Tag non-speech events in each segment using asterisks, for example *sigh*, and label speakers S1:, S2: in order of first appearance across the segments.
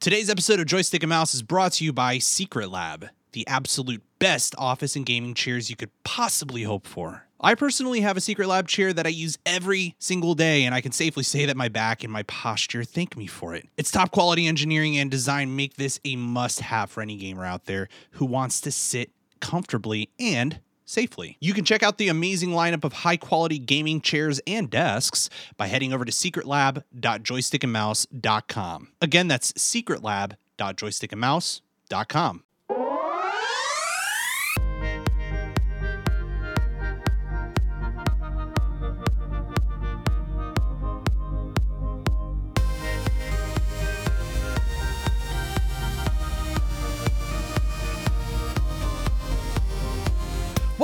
S1: Today's episode of Joystick and Mouse is brought to you by Secretlab, the absolute best office and gaming chairs you could possibly hope for. I personally have a Secretlab chair that I use every single day, and I can safely say that my back and my posture thank me for it. Its top quality engineering and design make this a must have for any gamer out there who wants to sit comfortably and safely. You can check out the amazing lineup of high quality gaming chairs and desks by heading over to secretlab.joystickandmouse.com. Again, that's secretlab.joystickandmouse.com.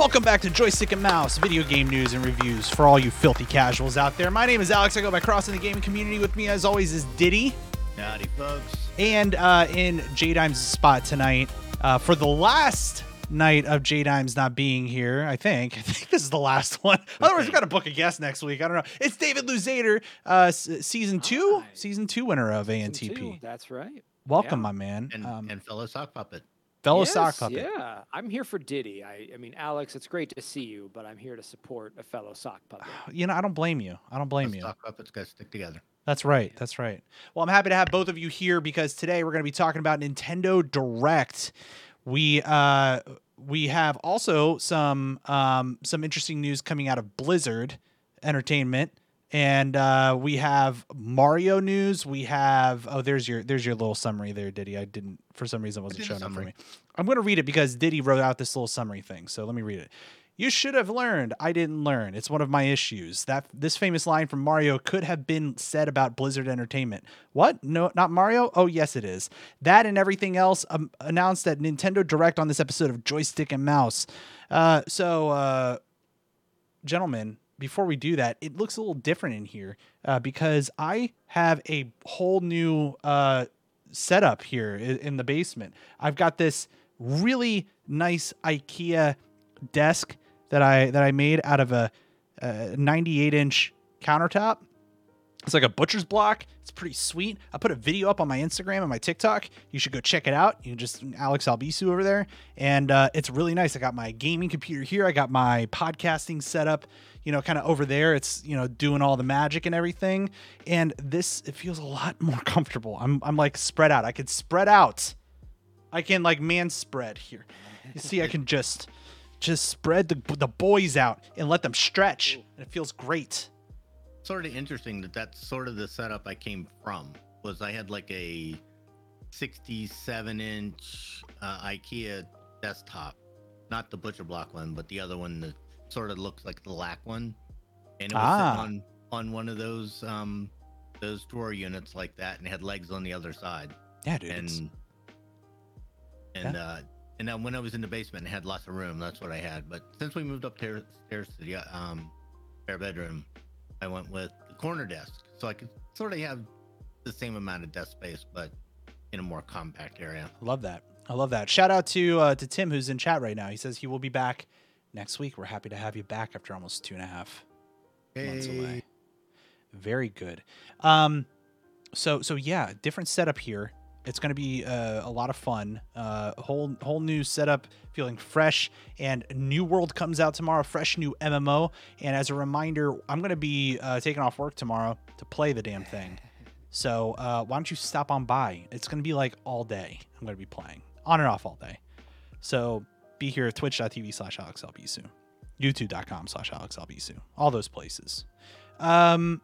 S1: Welcome back to Joystick and Mouse, video game news and reviews for all you filthy casuals out there. My name is Alex. I go by Crossing the Gaming Community. With me, as always, is Diddy.
S2: Howdy, folks.
S1: And uh, in J Dime's spot tonight, uh, for the last night of J Dimes not being here, I think. *laughs* I think this is the last one. Otherwise, we've got to book a guest next week. I don't know. It's David Luzader, uh, s- season two,
S3: Hi.
S1: season two winner of
S3: Season
S1: ANTP.
S3: two, That's right.
S1: Welcome,
S3: Yeah.
S1: my man.
S2: And,
S1: um,
S2: and fellow sock puppet.
S1: Fellow
S3: Yes,
S1: sock puppet.
S3: Yeah, I'm here for Diddy. I, I mean, Alex, it's great to see you, but I'm here to support a fellow sock *sighs* puppet.
S1: You know, I don't blame you. I don't blame
S2: Us
S1: you.
S2: Sock puppets got to stick together.
S1: That's right. That's right. Well, I'm happy to have both of you here because today we're going to be talking about Nintendo Direct. We uh we have also some um some interesting news coming out of Blizzard Entertainment and uh we have Mario news. We have oh there's your there's your little summary there, Diddy. I didn't for some reason it wasn't showing up for me. I'm going to read it because Diddy wrote out this little summary thing. So let me read it. You should have learned. I didn't learn. It's one of my issues. That this famous line from Mario could have been said about Blizzard Entertainment. What? No, not Mario. Oh, yes, it is. That and everything else um, announced at Nintendo Direct on this episode of Joystick and Mouse. Uh, so, uh, gentlemen, before we do that, it looks a little different in here uh, because I have a whole new uh, setup here in the basement. I've got this really nice IKEA desk that I that I made out of a, a 98 inch countertop. It's like a butcher's block. It's pretty sweet. I put a video up on my Instagram and my TikTok. You should go check it out. You can just Alex Albisu over there, and uh, it's really nice. I got my gaming computer here. I got my podcasting setup. You know, kind of over there. It's you know doing all the magic and everything. And this it feels a lot *laughs* more comfortable. I'm I'm like spread out. I could spread out. I can like man spread here. You see, I can just just spread the the boys out and let them stretch, and it feels great.
S2: Sort of interesting that that's sort of the setup I came from. Was I had like a 67 inch uh, IKEA desktop, not the butcher block one, but the other one that sort of looks like the lack one, and it was
S1: Ah.
S2: on on one of those um those drawer units like that, and it had legs on the other side.
S1: Yeah, dude.
S2: and and uh and then when I was in the basement and had lots of room, that's what I had. But since we moved upstairs stairs to the um spare bedroom, I went with the corner desk, so I could sort of have the same amount of desk space, but in a more compact area.
S1: Love that. I love that. Shout out to uh, to Tim who's in chat right now. He says he will be back next week. We're happy to have you back after almost two and a half months away. Very good. Um, so so yeah, different setup here. It's going to be uh, a lot of fun. Uh, whole whole new setup, feeling fresh. And New World comes out tomorrow. Fresh new MMO. And as a reminder, I'm going to be uh, taking off work tomorrow to play the damn thing. *laughs* So uh, why don't you stop on by? It's going to be like all day. I'm going to be playing on and off all day. So be here at twitch.tv slash alexalbisu, youtube.com slash alexalbisu, all those places. Um,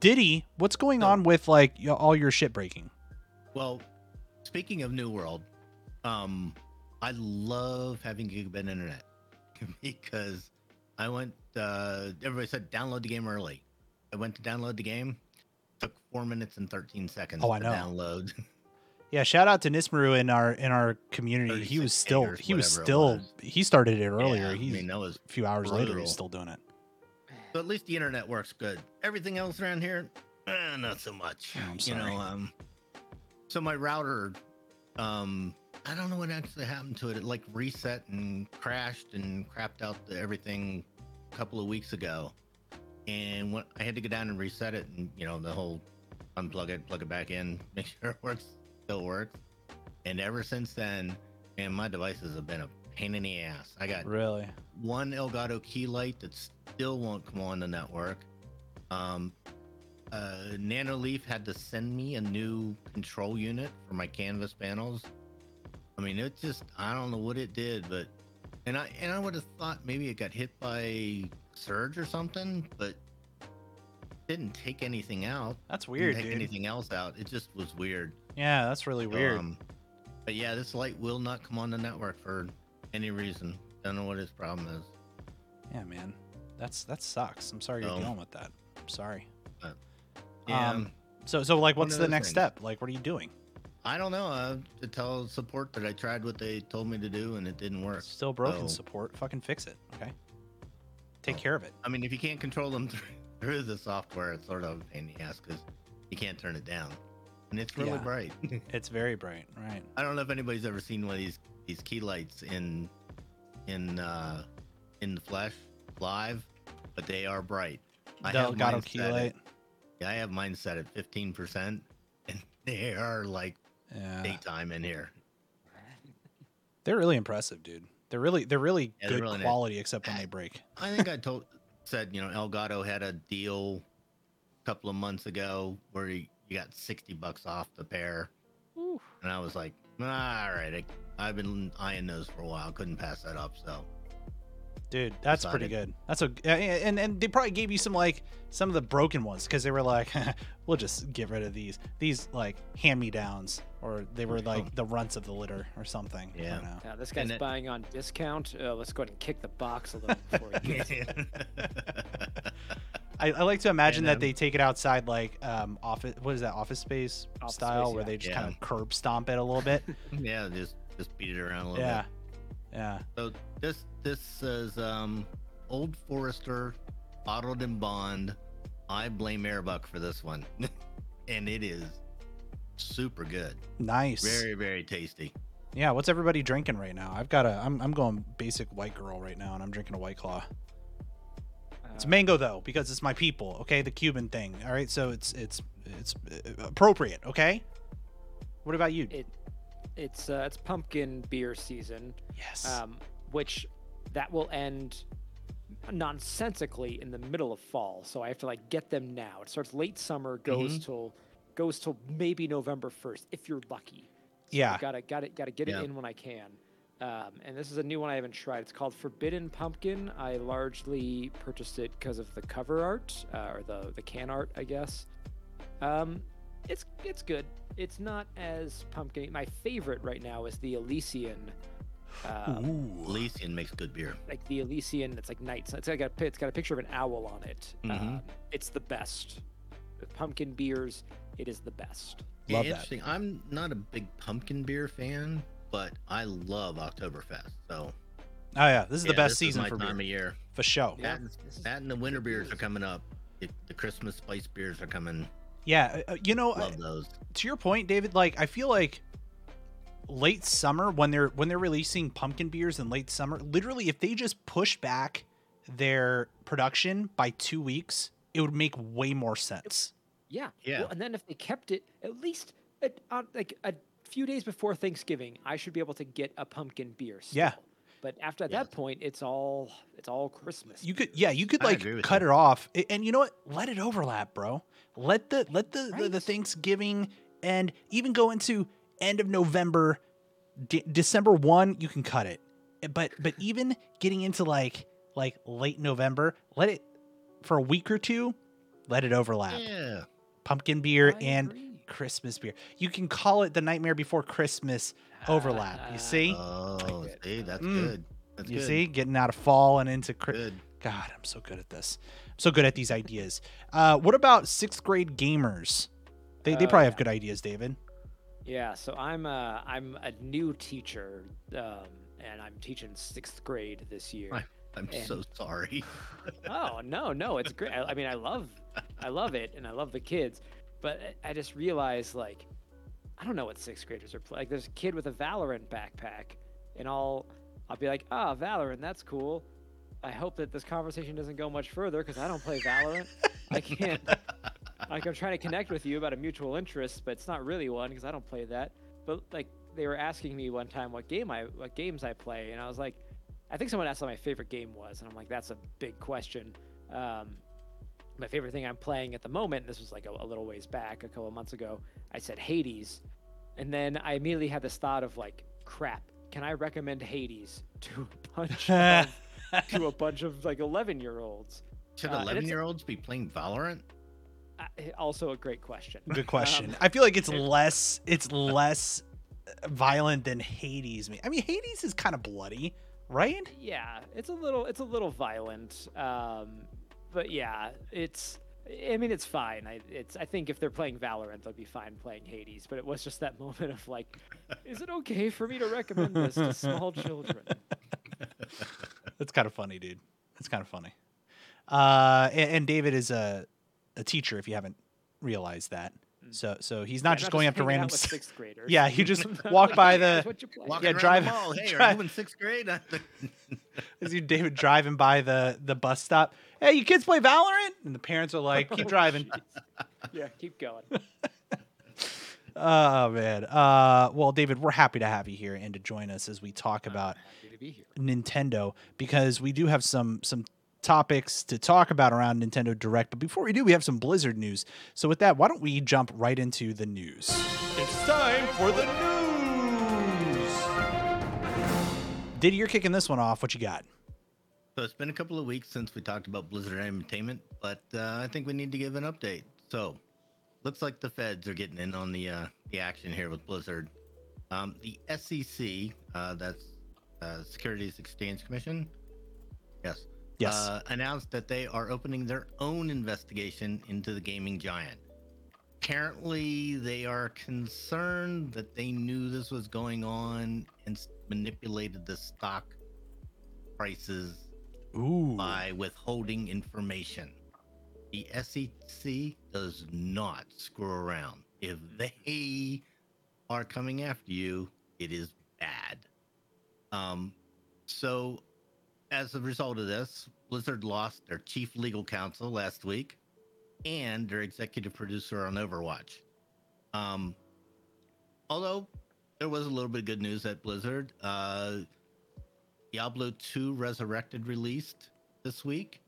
S1: Diddy, what's going on with like all your shit breaking?
S2: Well, speaking of New World, um, I love having gigabit internet *laughs* because I went. Uh, everybody said download the game early. I went to download the game. Took four minutes and thirteen seconds.
S1: Oh, I
S2: to
S1: know.
S2: Download. *laughs*
S1: Yeah, shout out to Nismaru in our in our community. He was still he was still
S2: was.
S1: he started it earlier.
S2: Yeah, I
S1: He's
S2: mean, that was.
S1: a few hours later he's still doing it. *sighs*
S2: So at least the internet works good. Everything else around here, eh, not so much.
S1: Oh, I'm
S2: you
S1: sorry.
S2: know, um, so my router, um, I don't know what actually happened to it. It like reset and crashed and crapped out the, everything a couple of weeks ago. And when I had to go down and reset it, and you know the whole unplug it, plug it back in, *laughs* make sure it works, still works. And ever since then, man, my devices have been a pain in the ass. I got
S1: Really?
S2: one Elgato key light that still won't come on the network. Um, uh, Nanoleaf had to send me a new control unit for my canvas panels. I mean, it just I don't know what it did, but and I and I would have thought maybe it got hit by surge or something, but didn't take anything out.
S1: That's
S2: didn't
S1: weird,
S2: take
S1: dude.
S2: anything else out. It just was weird.
S1: Yeah, that's really weird.
S2: Um, but yeah, this light will not come on the network for any reason. Don't know what his problem is.
S1: yeah, man. That's that sucks. I'm sorry you're dealing with that. I'm sorry.
S2: Yeah,
S1: Um, So so like what's the next
S2: things.
S1: step? Like what are you doing?
S2: I don't know. Uh, to tell support that I tried what they told me to do and it didn't work.
S1: Still broken
S2: Oh.
S1: support. Fucking fix it. Okay. Take
S2: Oh.
S1: care of it.
S2: I mean, if you can't control them *laughs* through, through the software, it's sort of a pain in the ass because you can't turn it down, and it's really
S1: Yeah.
S2: bright. *laughs*
S1: It's very bright, right?
S2: I don't know if anybody's ever seen one of these these key lights in in uh, in the flesh live, but they are bright. I
S1: The
S2: have
S1: Elgato key
S2: at-
S1: light.
S2: Yeah, I have mine set at fifteen percent, and *laughs* they are like
S1: Yeah.
S2: daytime in here.
S1: They're really impressive, dude. They're really they're really
S2: Yeah, they're
S1: good
S2: really nice.
S1: quality except when they break.
S2: I think I told said you know Elgato had a deal a couple of months ago where you, you got sixty bucks off the pair,
S3: Ooh.
S2: and I was like, all right, I, I've been eyeing those for a while, couldn't pass that up. So
S1: Dude, that's pretty good. That's a yeah, and and they probably gave you some like some of the broken ones because they were like, *laughs* we'll just get rid of these these like hand me downs, or they were like *laughs* the runts of the litter or something. I
S2: Yeah.
S1: don't know.
S3: Now, this guy's
S2: it-
S3: buying on discount. Uh, let's go ahead and kick the box a little before he gets *laughs* it.
S1: I, I like to imagine
S2: And,
S1: that they take it outside like um office what is that office space
S3: Office
S1: style
S3: Space,
S1: where they just
S2: Yeah.
S1: kind of curb stomp it a little bit.
S2: yeah, just just beat it around a little
S1: yeah,
S2: bit.
S1: Yeah.
S2: So this this says um, Old Forester, bottled in bond. I blame Airbuck for this one, *laughs* and it is super good,
S1: Nice.
S2: very very tasty.
S1: Yeah, what's everybody drinking right now? I've got a. I'm I'm going basic white girl right now, and I'm drinking a white claw. It's
S3: Uh,
S1: mango though, because it's my people. Okay, the Cuban thing. All right, so it's it's it's appropriate. Okay. What about you?
S3: it, it's uh, it's pumpkin beer season,
S1: yes.
S3: um, which that will end nonsensically in the middle of fall. So I have to like get them now. It starts late summer, goes
S2: Mm-hmm.
S3: till goes till maybe November first, if you're lucky.
S1: Yeah.
S3: Gotta gotta gotta get
S2: Yeah.
S3: it in when I can. Um, and this is a new one I haven't tried. It's called Forbidden Pumpkin. I largely purchased it because of the cover art uh, or the the can art, I guess. Um, it's it's good. It's not as pumpkin. My favorite right now is the Elysian. Um,
S1: Ooh.
S2: Elysian makes good beer.
S3: like the Elysian. It's like nights. It's like a, it's got a picture of an owl on it.
S2: Mhm.
S3: Um, it's the best. With pumpkin beers, it is the best.
S2: Yeah,
S1: Love that.
S2: interesting. I'm not a big pumpkin beer fan, but I love Oktoberfest. So
S1: Oh yeah, this is the best
S2: this
S1: season
S2: my
S1: for
S2: time
S1: beer.
S2: of year.
S1: For sure.
S3: Yeah,
S2: That,
S3: this
S2: that and the winter beers are coming up. The, the Christmas spice beers are coming.
S1: Yeah, uh, you know, uh,
S2: Love those.
S1: to your point, David, like I feel like late summer when they're when they're releasing pumpkin beers in late summer, literally if they just push back their production by 2 weeks, it would make way more sense.
S3: Yeah.
S2: Yeah.
S3: Well, and then if they kept it at least at, on, like a few days before Thanksgiving, I should be able to get a pumpkin beer. Still.
S1: Yeah.
S3: But after at
S2: Yes.
S3: that point, it's all it's all Christmas.
S1: You could yeah, you could like cut
S2: you.
S1: it off. And you know what? Let it overlap, bro. Let the let the the, the Thanksgiving and even go into end of November, De- December 1, you can cut it. Eh, But but *laughs* even getting into like like late November, let it for a week or two, let it overlap.
S2: Yeah.
S1: Pumpkin beer
S3: I
S1: and
S3: agree.
S1: Christmas beer. You can call it the Nightmare Before Christmas overlap. You
S3: Ah,
S1: see?
S2: Oh,
S3: it.
S2: see, that's
S1: Mm.
S2: good. That's
S1: you
S2: good.
S1: see? Getting out of fall and into Christmas.
S2: Good.
S1: God, I'm so good at this. I'm so good at these ideas. Uh, what about sixth grade gamers? They, they
S3: Oh,
S1: probably have good ideas, David.
S3: Yeah, so I'm uh, I'm a new teacher, um, and I'm teaching sixth grade this year.
S2: Right. I'm
S3: And-
S2: so sorry. *laughs*
S3: oh no, no, it's great. I, I mean, I love, I love it, and I love the kids, but I I just realized like, I don't know what sixth graders are playing. Like, there's a kid with a Valorant backpack, and I'll, I'll be like, ah, Valorant, that's cool. I hope that this conversation doesn't go much further because I don't play Valorant. I can't. *laughs* like I'm trying to connect with you about a mutual interest, but it's not really one because I don't play that. But like they were asking me one time what game I what games I play, and I was like, I think someone asked what my favorite game was, and I'm like, that's a big question. Um, my favorite thing I'm playing at the moment, this was like a, a little ways back, a couple of months ago, I said Hades, and then I immediately had this thought of like, crap, can I recommend Hades *laughs* to a bunch of, *laughs* to a bunch of like 11 year olds?
S2: Should
S3: Uh,
S2: 11 year olds be playing Valorant?
S3: Uh, also a great question.
S1: Good question.
S3: Um,
S1: I feel like it's *laughs* less it's less violent than Hades. I mean, Hades is kind of bloody, right?
S3: yeah, it's a little it's a little violent. Um, but yeah, it's I mean it's fine. I it's I think if they're playing Valorant, they'll be fine playing Hades. But it was just that *laughs* moment of like, is it okay for me to recommend this to small children? *laughs*
S1: That's kind of funny, dude. That's kind of funny. Uh, and, and David is a a teacher. If you haven't realized that. So so he's not
S3: Yeah,
S1: just going up to
S3: hanging out
S1: random.
S3: with sixth graders.
S1: Yeah, he just *laughs* *laughs*
S3: I'm
S1: walk by the-
S3: guys, what you play?"
S2: Walking
S1: Yeah,
S2: around
S1: drive-
S2: the mall. *laughs* Hey, are you in sixth grade?
S1: Is you David driving by the the bus stop? Hey, you kids play Valorant? And the parents are like, keep
S3: Oh,
S1: driving.
S3: yeah, keep going.
S1: Oh man. Uh, well, David, we're happy to have you here and to join us as we talk about
S3: Happy to be here.
S1: Nintendo because we do have some some topics to talk about around Nintendo Direct. But before we do, we have some Blizzard news. So with that, why don't we jump right into the news? It's time for the news. Diddy, you're kicking this one off. What you got?
S2: So it's been a couple of weeks since we talked about Blizzard Entertainment, but uh, I think we need to give an update. So, looks like the feds are getting in on the uh, the action here with Blizzard. Um, the SEC, uh, that's uh, Securities Exchange Commission, yes,
S1: Yes.
S2: uh, announced that they are opening their own investigation into the gaming giant. Apparently, they are concerned that they knew this was going on and manipulated the stock prices
S1: Ooh.
S2: by withholding information. The SEC does not screw around. If they are coming after you, it is bad. Um, so, as a result of this, Blizzard lost their chief legal counsel last week and their executive producer on Overwatch. Um, although there was a little bit of good news at Blizzard. Uh, Diablo 2 Resurrected released this week.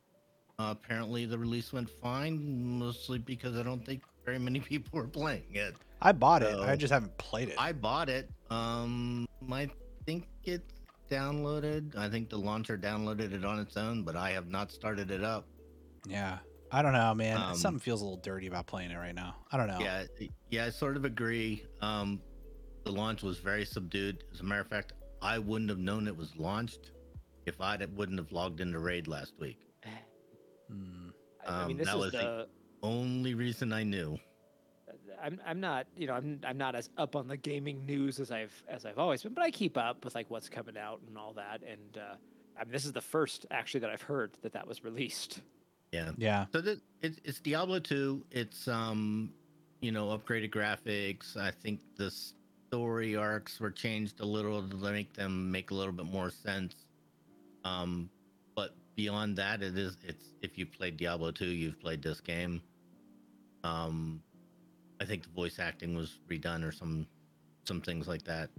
S2: Uh, apparently, the release went fine, mostly because I don't think very many *laughs* people were playing it.
S1: I bought it. I just haven't played it.
S2: I bought it. Um, I think it's downloaded. I think the launcher downloaded it on its own, but I have not started it up.
S1: yeah. I don't know, man.
S2: Um,
S1: Something feels a little dirty about playing it right now. I don't know.
S2: Yeah, yeah, I sort of agree. Um, the launch was very subdued. As a matter of fact, I wouldn't have known it was launched if I wouldn't have logged into Raid last week. *laughs*
S1: Hmm.
S3: I I mean,
S2: Um,
S3: this
S2: that
S3: is
S2: was the-
S3: the.
S2: Only reason I knew.
S3: I'm I'm not you know I'm I'm not as up on the gaming news as I've as I've always been, but I keep up with like what's coming out and all that. And uh, I mean, this is the first actually that I've heard that that was released.
S2: Yeah.
S1: Yeah.
S2: So this, it's it's Diablo 2. It's um, you know, upgraded graphics. I think the story arcs were changed a little to make them make a little bit more sense. Um, but beyond that, it is it's if you played Diablo 2, you've played this game. Um, I think the voice acting was redone or some some things like that.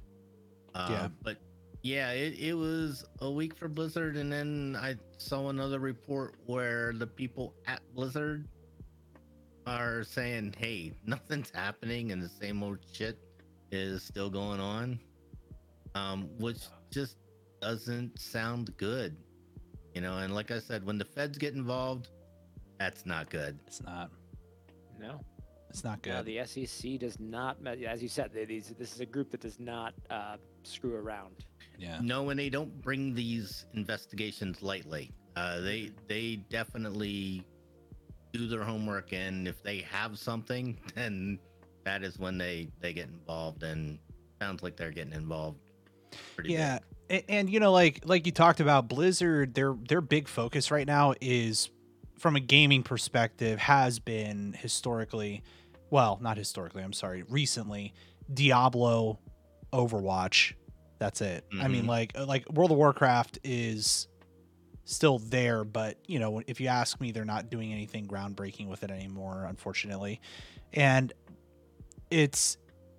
S2: Uh,
S1: Yeah.
S2: But yeah, it, it was a week for Blizzard, and then I saw another report where the people at Blizzard are saying, "Hey, *laughs* nothing's happening, and the same old shit is still going on," um, which just doesn't sound good, you know. And like I said, when the feds get involved, that's not good.
S1: It's not.
S3: No,
S1: It's not
S3: no,
S1: good.
S3: the SEC does not. As you said, they- these this is a group that does not uh, screw around.
S1: yeah.
S2: No, and they don't bring these investigations lightly. Uh, they they definitely do their homework, and if they have something, *laughs* then that is when they they get involved. And sounds like they're getting involved. Pretty
S1: yeah
S2: big.
S1: and, and you know like like you talked about blizzard their their big focus right now is from a gaming perspective has been historically well not historically i'm sorry recently diablo overwatch that's it i mean
S2: Mhm.
S1: like uh, like world of warcraft is still there, but you know, if you ask me, they're not doing anything groundbreaking with it anymore, unfortunately. And it's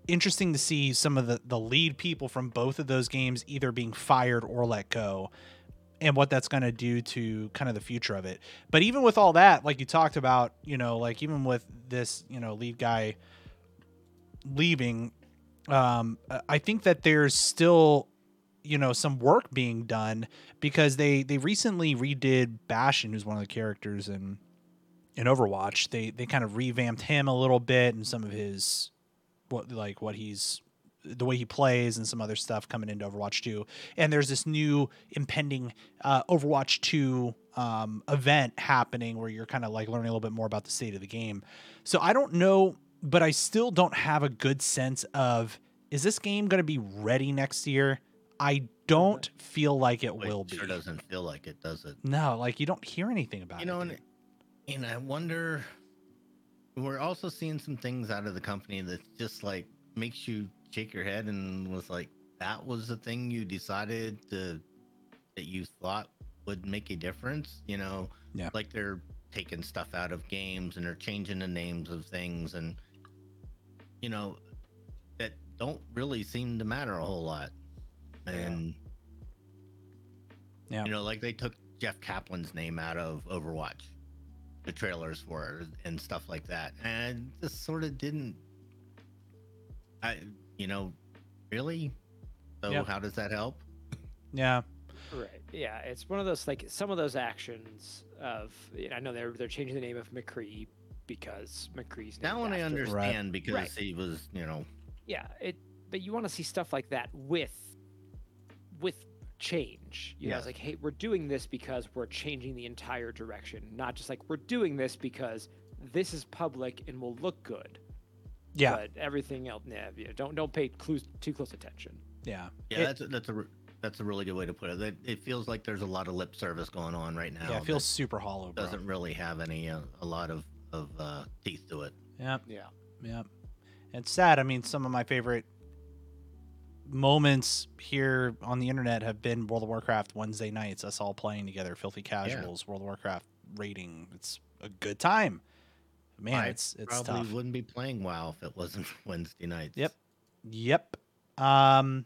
S1: interesting to see some of the the lead people from both of those games either being fired or let go and what that's going to do to kind of the future of it. But even with all that, like you talked about, you know, like even with this, you know, lead guy leaving, um, I think that there's still, you know, some work being done because they they recently redid Bastion, who's one of the characters in in Overwatch. They they kind of revamped him a little bit and some of his what like what he's the way he plays and some other stuff coming into Overwatch 2. And there's this new impending uh, Overwatch 2 um, event happening where you're kind of like learning a little bit more about the state of the game. So I don't know, but I still don't have a good sense of is this game going to be ready next year? I don't feel like it
S2: Wait,
S1: will be.
S2: Sure doesn't feel like it, does it?
S1: No, like you don't hear anything about it.
S2: You know,
S1: it.
S2: and, and I wonder. We're also seeing some things out of the company that just like makes you shake your head and was like, that was the thing you decided to that you thought would make a difference. You know,
S1: Yeah.
S2: like they're taking stuff out of games and they're changing the names of things and you know that don't really seem to matter a whole lot. And
S1: Yeah.
S2: you know, like they took Jeff Kaplan's name out of Overwatch, the trailers for it and stuff like that, and just sort of didn't. I, you know, really. So
S1: Yep.
S2: how does that help?
S1: yeah.
S3: Right. Yeah, it's one of those like some of those actions of I know they're they're changing the name of McCree because McCree's
S2: That
S3: named
S2: one I
S3: after-
S2: understand because
S3: Right.
S2: he was, you know,
S3: Yeah, it but you want to see stuff like that with with change. You know, it's like, hey, we're doing this because we're changing the entire direction, not just like we're doing this because this is public and will look good.
S1: Yeah.
S3: But everything else, nah, you know, don't don't pay clues too close attention.
S1: Yeah.
S2: yeah,
S1: It-
S2: that's a, that's a re- that's a really good way to put it. It, it feels like there's a lot of lip service going on right now.
S1: yeah. It feels super hollow, bro.
S2: doesn't really have any uh, a lot of of uh, teeth to it.
S1: Yeah.
S3: Yeah.
S1: Yeah. It's sad. I mean, some of my favorite moments here on the internet have been World of Warcraft Wednesday nights, us all playing together, filthy casuals, World of Warcraft raiding. It's a good time. Man,
S2: I
S1: it's it's
S2: Probably
S1: tough.
S2: wouldn't be playing WoW if it wasn't *laughs* Wednesday nights.
S1: Yep. Yep. Um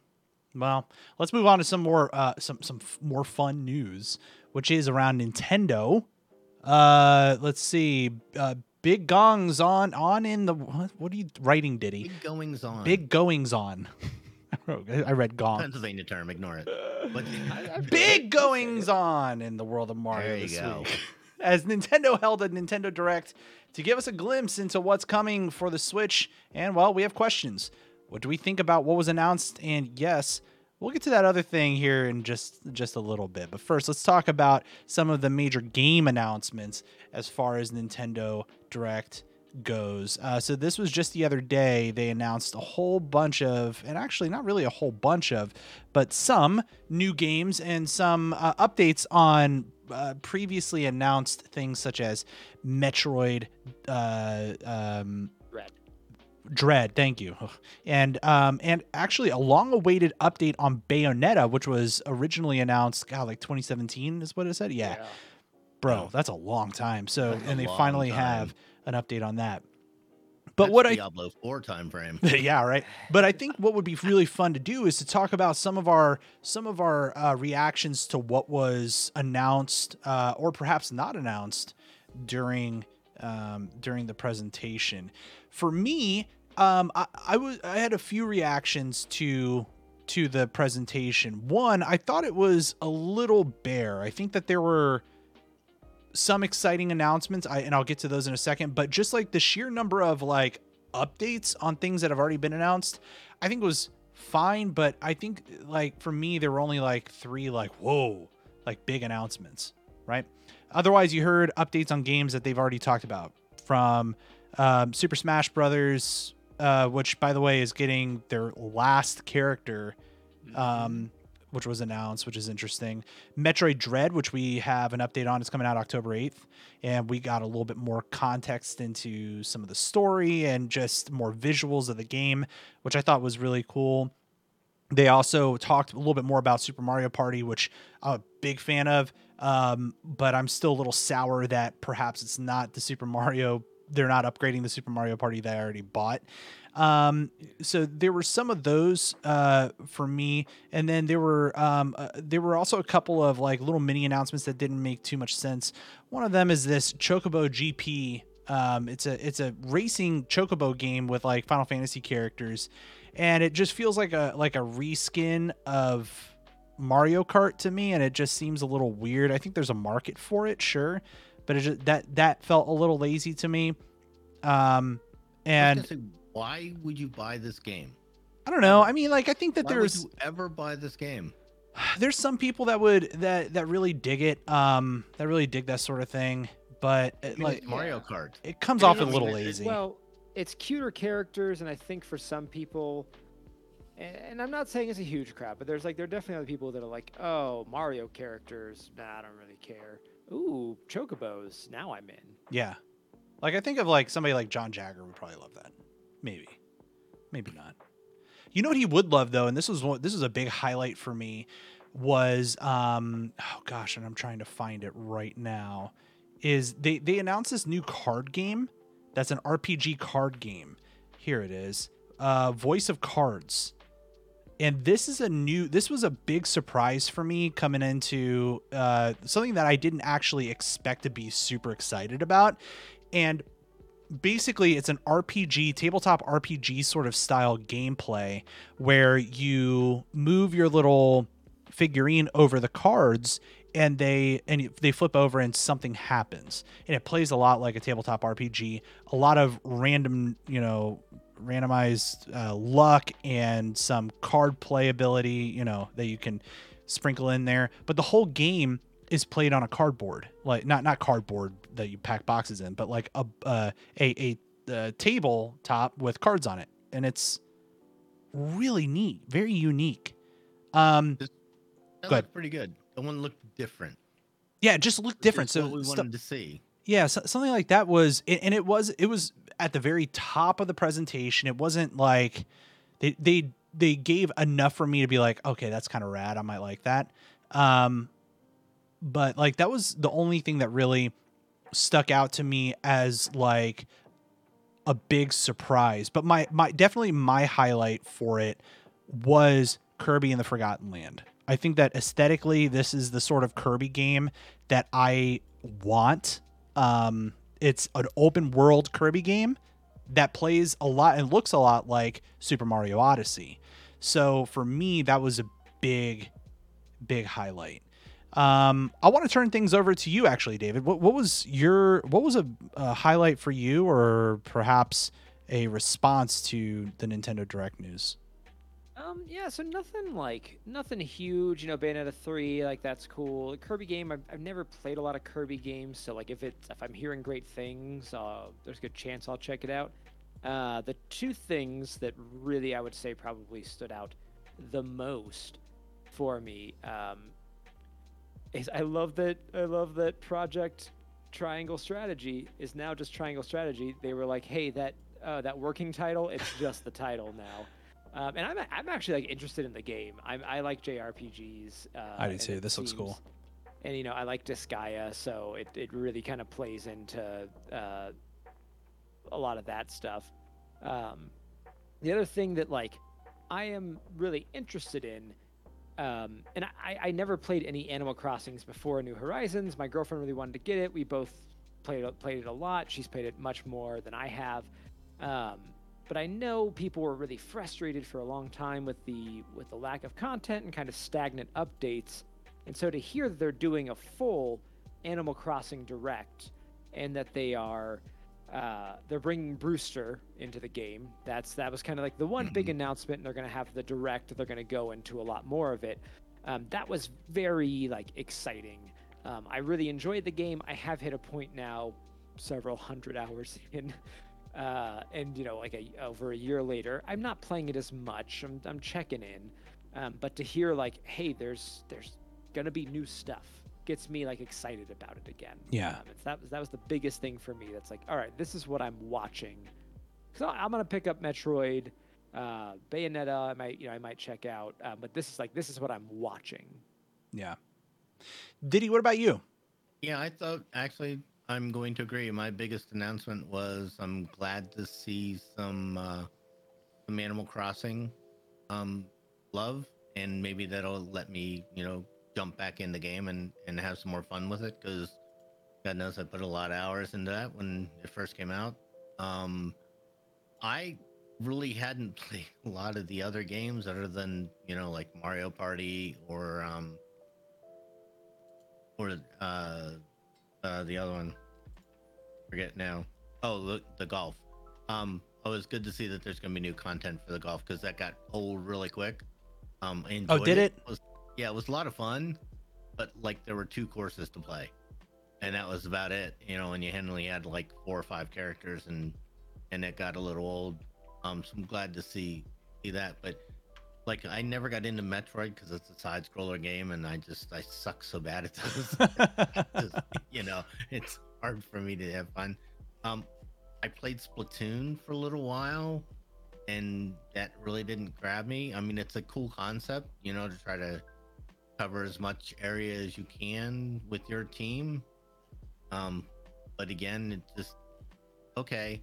S1: well, let's move on to some more uh some some f- more fun news, which is around Nintendo. Uh let's see. Uh Big Gong's on on in the what, what are you writing Diddy?
S2: Big goings on.
S1: Big goings on. *laughs* I read gong.
S2: Pennsylvania term. Ignore it. But *laughs*
S1: Big goings on in the world of Mario
S2: There you
S1: this
S2: go.
S1: week. As Nintendo held a Nintendo Direct to give us a glimpse into what's coming for the Switch, and well, we have questions. What do we think about what was announced? And yes, we'll get to that other thing here in just just a little bit. But first, let's talk about some of the major game announcements as far as Nintendo Direct goes. Uh, so this was just the other day. They announced a whole bunch of, and actually not really a whole bunch of, but some new games and some uh, updates on uh, previously announced things such as Metroid. Uh, um,
S3: Red.
S1: Dread, thank you, *laughs* and um, and actually a long-awaited update on Bayonetta, which was originally announced, God, like 2017 is what it said. Yeah, bro,
S2: Oh.
S1: that's a long time. So,
S2: That's
S1: and they finally
S2: time.
S1: have an update on that. But
S2: That's
S1: what I
S2: Diablo Four time frame. *laughs*
S1: yeah, right. But I think *laughs* what would be really fun to do is to talk about some of our some of our uh, reactions to what was announced uh, or perhaps not announced during um, during the presentation. For me, um, I, I was I had a few reactions to to the presentation. One, I thought it was a little bare. I think that there were some exciting announcements. I, and i'll get to those in a second but just like the sheer number of like updates on things that have already been announced i think was fine but i think like for me there were only like three like whoa like big announcements right? Otherwise you heard updates on games that they've already talked about from um, super smash brothers uh, which by the way is getting their last character um, which was announced, which is interesting. Metroid Dread, which we have an update on, is coming out October 8th. And we got a little bit more context into some of the story and just more visuals of the game, which I thought was really cool. They also talked a little bit more about Super Mario Party, which I'm a big fan of. Um, but I'm still a little sour that perhaps it's not the Super Mario. They're not upgrading the Super Mario Party that I already bought. Um, so there were some of those uh, for me, and then there were um, uh, there were also a couple of like little mini announcements that didn't make too much sense. One of them is this Chocobo GP. Um, it's a it's a racing Chocobo game with like Final Fantasy characters, and it just feels like a like a reskin of Mario Kart to me, and it just seems a little weird. I think there's a market for it, sure, but it just, that that felt a little lazy to me. Um, and
S2: say, why would you buy this game?
S1: I don't know. I mean, like I think that
S2: why
S1: there's
S2: would you ever buy this game. *sighs*
S1: There's some people that would that that really dig it, um, that really dig that sort of thing. But
S2: I mean,
S1: like
S2: Mario Kart.
S1: it comes
S3: I
S1: off a little lazy.
S3: Well, it's cuter characters, and I think for some people, and I'm not saying it's a huge crowd, but there's like there are definitely other people that are like, oh, Mario characters, nah, I don't really care. Ooh, chocobos, now I'm in.
S1: yeah, like I think of like somebody like John Jagger would probably love that. Maybe, maybe not. You know what he would love though, and this was one, this was a big highlight for me, was um oh gosh, and I'm trying to find it right now. Is they they announced this new card game that's an RPG card game. Here it is. Uh Voice of Cards. And this is a new this was a big surprise for me coming into uh something that I didn't actually expect to be super excited about. And basically it's an RPG, tabletop RPG sort of style gameplay where you move your little figurine over the cards and they and they flip over and something happens and it plays a lot like a tabletop rpg a lot of random you know randomized uh, luck and some card playability you know that you can sprinkle in there but the whole game is played on a cardboard like not not cardboard that you pack boxes in but like a uh, a, a, a tabletop with cards on it and it's really neat very unique um
S2: That
S1: Go
S2: looked pretty good. The one looked different.
S1: yeah it just looked different so
S2: what we wanted to see.
S1: yeah so, something like that was and it was it was at the very top of the presentation it wasn't like they they they gave enough for me to be like okay that's kind of rad i might like that. Um but like that was the only thing that really stuck out to me as like a big surprise. But my my definitely my highlight for it was kirby and the forgotten land. I think that aesthetically this is the sort of kirby game that i want. Um it's an open world kirby game that plays a lot and looks a lot like super mario odyssey so for me that was a big big highlight um, I want to turn things over to you, actually, David. What, what was your what was a, a highlight for you, or perhaps a response to the Nintendo Direct news?
S3: Um, yeah, so nothing like nothing huge, you know. Bayonetta three, like that's cool. The Kirby game, I've, I've never played a lot of Kirby games, so like if it's if I'm hearing great things, uh, there's a good chance I'll check it out. Uh, the two things that really I would say probably stood out the most for me um, is I love that I love that Project Triangle Strategy is now just Triangle Strategy. They were like, hey, that uh, that working title, it's just the title now. Um, and I'm, I'm actually like interested in the game. I'm, I like JRPGs. Uh,
S1: I do too. This looks cool.
S3: And you know, I like Disgaea, so it, it really kind of plays into uh, a lot of that stuff. Um, the other thing that like I am really interested in, um, and I, I never played any Animal Crossings before New Horizons. My girlfriend really wanted to get it. We both played it- played it a lot. She's played it much more than I have. Um, but I know people were really frustrated for a long time with the with the lack of content and kind of stagnant updates. And so to hear that they're doing a full Animal Crossing Direct and that they are uh, they're bringing Brewster into the game. That's that was kind of like the one big announcement. And they're going to have the direct. They're going to go into a lot more of it. Um, that was very like exciting. Um, I really enjoyed the game. I have hit a point now, several hundred hours *laughs* in, uh, and you know, like a, over a year later, I'm not playing it as much. I'm I'm checking in, um, but to hear like, hey, there's there's gonna be new stuff gets me like excited about it again.
S1: Yeah.
S3: Um, it's, that was that was the biggest thing for me. That's like, all right, this is what I'm watching. So I'm gonna pick up Metroid, uh, Bayonetta. I might you know I might check out, uh, but this is like this is what I'm watching.
S1: Yeah. Diddy, what about you?
S2: Yeah, I thought actually I'm going to agree. My biggest announcement was I'm glad to see some uh, some Animal Crossing um, love, and maybe that'll let me, you know, jump back in the game and and have some more fun with it. Because God knows I put a lot of hours into that when it first came out. Um, I really hadn't *laughs* played a lot of the other games other than you know like Mario Party or um or uh uh the other one. Forget now. Oh the, the golf. Um oh it's good to see that there's gonna be new content for the golf because that got old really quick. Um I
S1: Oh, did it?
S2: was, yeah it was a lot of fun but like there were two courses to play. And that was about it you know and you only had like four or five characters and and it got a little old. Um so i'm glad to see see that but like i never got into metroid because it's a side scroller game and i just i suck so bad at those. *laughs* Just, you know it's hard for me to have fun. Um i played splatoon for a little while and that really didn't grab me. I mean it's a cool concept you know to try to cover as much area as you can with your team. Um but again it just okay.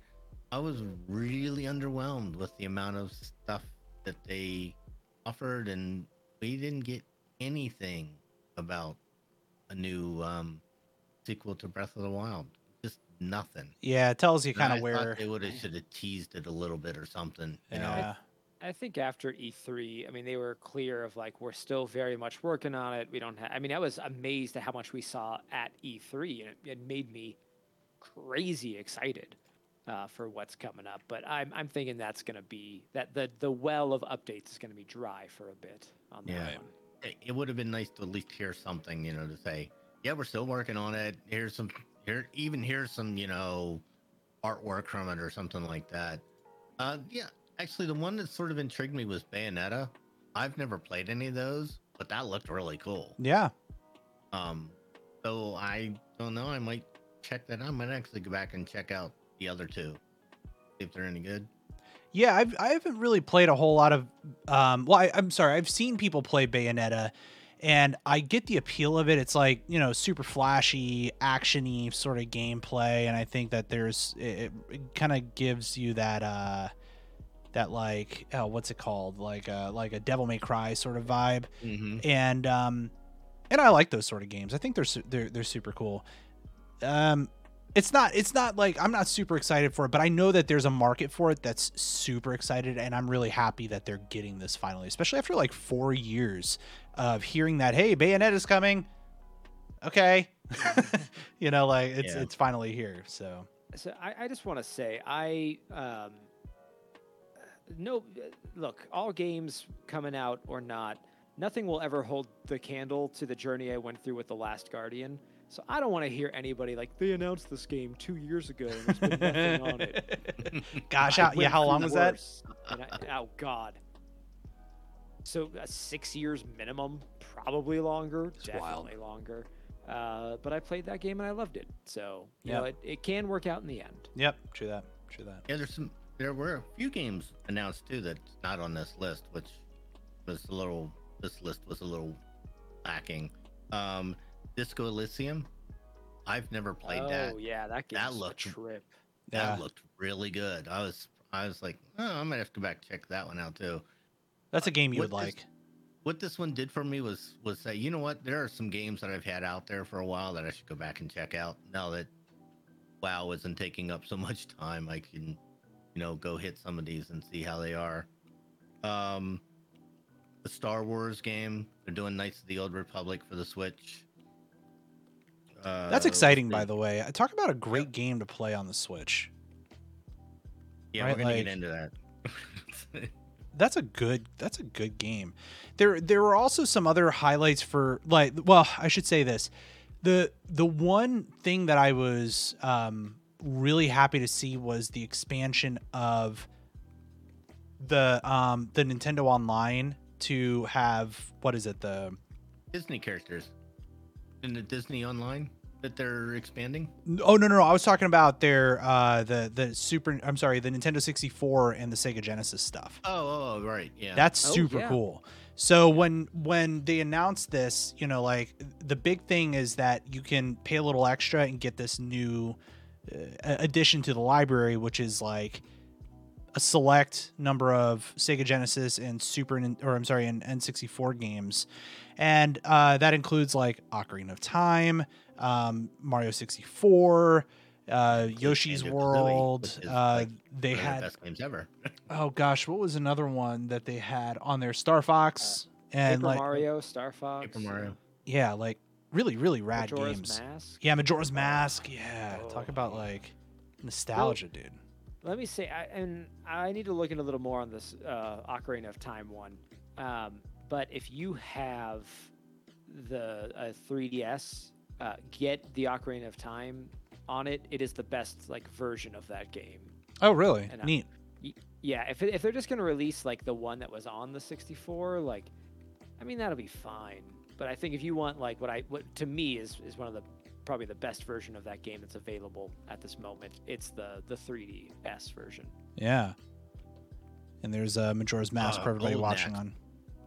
S2: I was really underwhelmed with the amount of stuff that they offered and we didn't get anything about a new um sequel to breath of the wild just nothing
S1: Yeah, it tells you kind of where.
S2: they would have should have teased it a little bit or something you know
S1: Yeah.
S3: I think after E3, I mean, they were clear of like, we're still very much working on it. We don't have, I mean, I was amazed at how much we saw at E3, and it, it made me crazy excited uh, for what's coming up. But I'm, I'm thinking that's going to be, that the, the well of updates is going to be dry for a bit on that
S2: Yeah.
S3: one.
S2: it, it would have been nice to at least hear something, you know, to say, yeah, we're still working on it. Here's some, here, even here's some, you know, artwork from it or something like that. Uh, yeah, actually, the one that sort of intrigued me was Bayonetta. I've never played any of those, but that looked really cool.
S1: Yeah.
S2: Um, so I don't know. I might check that. out. I might actually go back and check out the other two, see if they're any good.
S1: Yeah, I've I haven't really played a whole lot of um well I, I'm sorry, I've seen people play Bayonetta and I get the appeal of it. It's like, you know, super flashy, actiony sort of gameplay and I think that there's it, it kind of gives you that uh that like oh what's it called? Like a like a Devil May Cry sort of vibe
S2: Mm-hmm.
S1: and um and I like those sort of games. I think they're su- they're they're super cool. Um it's not it's not like I'm not super excited for it, but I know that there's a market for it that's super excited and I'm really happy that they're getting this finally, especially after like 4 years of hearing that hey, Bayonet is coming. Okay. *laughs* you know like it's
S2: Yeah.
S1: it's finally here. So
S3: So I, I just want to say I um, no look all games coming out or not, nothing will ever hold the candle to the journey I went through with the Last Guardian. So I don't want to hear anybody like they announced this game two years ago and there's been nothing on it. *laughs*
S1: gosh,
S3: I
S1: how, yeah, how long was that?
S3: and I- oh God. So uh, six years minimum, probably longer,
S1: It's wild.
S3: definitely longer. Uh, but I played that game and I loved it. So you know, it, it can work out in the end.
S1: Yep, true that. True that.
S2: Yeah, there's some. There were a few games announced too that's not on this list, which was a little. This list was a little lacking. Um, Disco Elysium. I've never played
S3: oh
S2: that.
S3: Oh yeah, that
S2: that looked-
S3: a trip.
S1: Yeah.
S2: That looked really good. I was. I was like, oh, I might have to go back and check that one out too.
S1: That's a game you
S2: What
S1: would
S2: is-
S1: like.
S2: What this one did for me was was say, you know what? There are some games that I've had out there for a while that I should go back and check out. Now that WoW isn't taking up so *laughs* much time, I can, you know, go hit some of these and see how they are. Um, the Star Wars game, they're doing Knights of the Old Republic for the Switch. Uh,
S1: That's exciting by the way. Talk about a great game to play on the Switch.
S2: Yeah,
S1: right,
S2: we're gonna
S1: like-
S2: get into that. *laughs*
S1: that's a good that's a good game there there were also some other highlights for like well i should say this the the one thing that i was um really happy to see was the expansion of the um the nintendo online to have what is it the
S2: Disney characters in the Disney Online. that they're expanding?
S1: Oh no, no, no! I was talking about their uh, the the Super. I'm sorry, the Nintendo 64 and the Sega Genesis stuff.
S2: Oh, oh, right, yeah.
S1: That's
S3: Oh,
S1: super
S3: yeah.
S1: cool. So when when they announced this, you know, like the big thing is that you can pay a little extra and get this new uh, addition to the library, which is like a select number of Sega Genesis and Super, or I'm sorry, and N64 games, and uh, that includes like Ocarina of Time, um, Mario 64. Uh, Yoshi's
S2: Banjo-Kazooie,
S1: World.
S2: which is,
S1: Uh,
S2: like,
S1: they
S2: One of the
S1: had
S2: best games ever. *laughs*
S1: oh gosh, what was another one that they had on there? Star Fox and
S3: Paper
S1: like
S3: Mario, Star Fox,
S2: Paper Mario.
S1: yeah, like really really rad
S3: Majora's
S1: games.
S3: Mask.
S1: Yeah, Majora's Mask. Yeah, talk
S3: Oh,
S1: about
S3: yeah.
S1: like nostalgia, dude.
S3: Let me say, I, and I need to look in a little more on this uh, Ocarina of Time one. Um, but if you have the uh, 3DS, uh, get the Ocarina of Time on it. It is the best like version of that game.
S1: Oh, really?
S3: And I-
S1: Neat.
S3: Yeah, if, if they're just gonna release like the one that was on the 64, like, I mean that'll be fine. But I think if you want like what I what to me is is one of the probably the best version of that game that's available at this moment, it's the the 3DS version.
S1: Yeah. And there's uh, Majora's Mask
S2: Uh,
S1: for everybody watching
S2: Axe.
S1: on.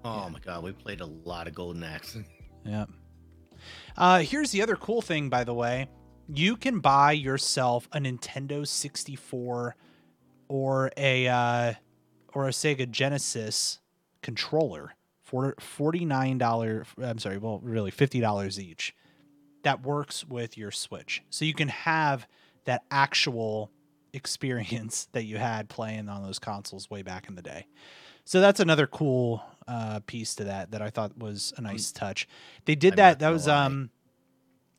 S2: Oh
S1: Yeah.
S2: my god, we played a lot of Golden Axe. *laughs*
S1: Yeah. Uh, here's the other cool thing, by the way. You can buy yourself a Nintendo 64 or a uh, or a Sega Genesis controller for $49 I'm sorry, well really $50 each. That works with your Switch. So you can have that actual *laughs* experience that you had playing on those consoles way back in the day. So that's another cool uh, piece to that that I thought was a nice touch. They did
S2: I'm
S1: that. That was
S2: lie.
S1: um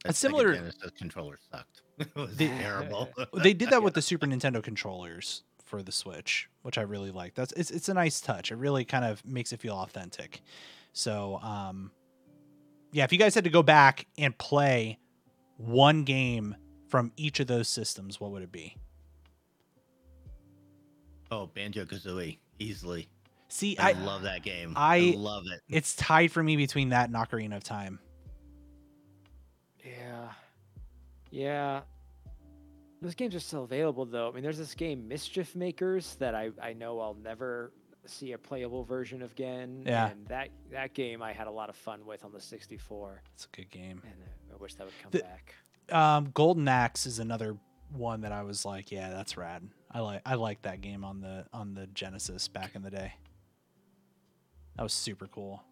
S2: Sega
S1: similar-
S2: Genesis controller sucked. *laughs* it was
S1: They-
S2: terrible. *laughs*
S1: they did that with the *laughs* Super Nintendo controllers for the Switch, which I really like. That's it's it's a nice touch. It really kind of makes it feel authentic. So um yeah, if you guys had to go back and play one game from each of those systems, what would it be?
S2: oh, Banjo Kazooie, easily.
S1: See,
S2: I,
S1: I
S2: love that game.
S1: I-
S2: I love it.
S1: it's tied for me between that and Ocarina of Time.
S3: Yeah. Yeah. Those games are still available though. I mean, there's this game Mischief Makers that I, I know I'll never see a playable version of again.
S1: Yeah.
S3: And that that game I had a lot of fun with on the 64,
S1: It's a good game.
S3: and I wish that would come
S1: The-
S3: back.
S1: Um, Golden Axe is another one that I was like, yeah, that's rad. I like I like that game on the on the Genesis back in the day. That was super cool.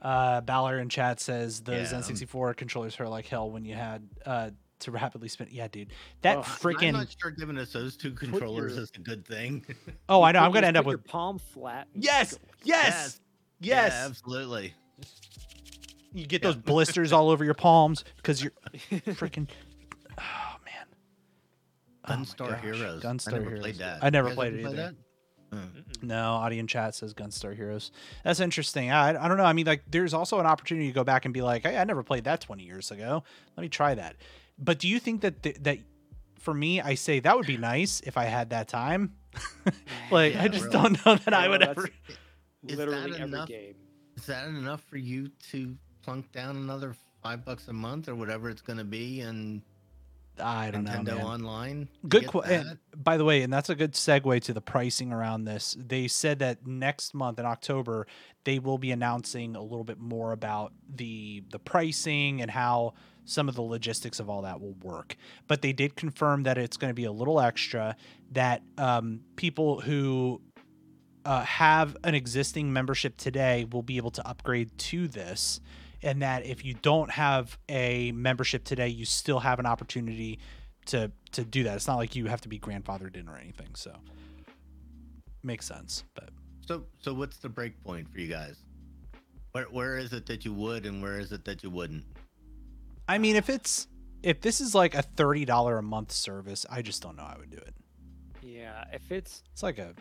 S1: Uh, Balor in chat says those
S2: Yeah, um,
S1: N64 controllers hurt like hell when you had uh to rapidly spin. Yeah, dude, that
S3: Oh,
S2: I'm
S1: freaking.
S2: not sure giving us those two controllers
S3: your-
S2: is a good thing. *laughs*
S1: Oh, I know. I'm gonna end up
S3: put your
S1: with
S3: palm flat. and
S1: yes, yes, yes.
S2: Yeah, absolutely.
S1: You get
S2: Yeah.
S1: those *laughs* blisters all over your palms because you're *laughs* freaking. Oh man. Oh
S2: Gunstar
S1: gosh,
S2: Heroes.
S1: Gunstar
S2: I never
S1: Heroes.
S2: played that.
S1: I never played
S2: ever
S1: it
S2: play
S1: either.
S2: that?
S3: Mm-mm.
S1: No, audience chat says Gunstar Heroes. That's interesting. I, I don't know. I mean, like, there's also an opportunity to go back and be like, hey, I never played that 20 years ago. Let me try that. But do you think that th- that for me, I say that would be nice if I had that time. *laughs* like, I just
S2: really.
S1: don't know that I would
S3: that's-
S1: ever.
S2: Is that
S3: Literally every
S2: enough?
S3: game.
S2: Is that enough for you to plunk down another five bucks a month or whatever it's going to be and
S1: I don't know.
S2: Nintendo. Online?
S1: Good.
S2: get
S1: Qu- and by the way, and that's a good segue to the pricing around this. They said that next month in October they will be announcing a little bit more about the the pricing and how some of the logistics of all that will work. But they did confirm that it's going to be a little extra. That um, people who uh, have an existing membership today will be able to upgrade to this. And that if you don't have a membership today, you still have an opportunity to to do that. It's not like you have to be grandfathered in or anything. So makes sense. But
S2: So, so what's the break point for you guys? Where, where is it that you would and where is it that you wouldn't?
S1: I mean, if it's if this is like a thirty dollar a month service, I just don't know how I would do it.
S3: Yeah, if it's
S1: It's like a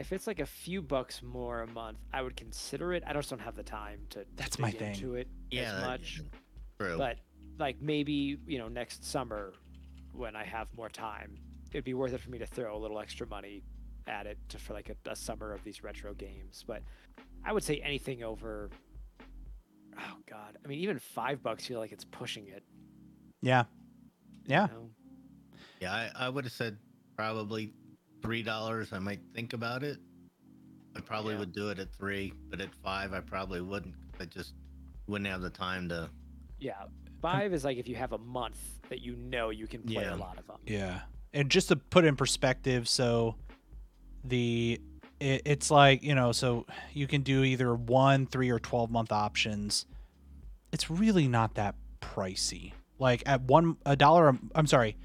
S3: if it's like a few bucks more a month, I would consider it. I just don't have the time to
S1: That's
S3: dig
S1: my thing.
S3: into it
S2: Yeah,
S3: as much.
S2: True.
S3: But like maybe you know next summer when I have more time, it'd be worth it for me to throw a little extra money at it to, for like a, a summer of these retro games. But I would say anything over oh god, I mean, even five bucks feel like it's pushing it.
S1: Yeah. Yeah.
S3: you know?
S2: Yeah, I, I would have said probably three dollars. I might think about it. I probably
S3: Yeah.
S2: would do it at three, but at five, I probably wouldn't. I just wouldn't have the time to.
S3: Yeah, five is like if you have a month that you know you can play
S2: Yeah.
S3: a lot of them.
S1: Yeah. And just to put in perspective, so the it, it's like, you know, so you can do either 1, 3 or 12 month options. It's really not that pricey. Like at one a dollar I'm sorry,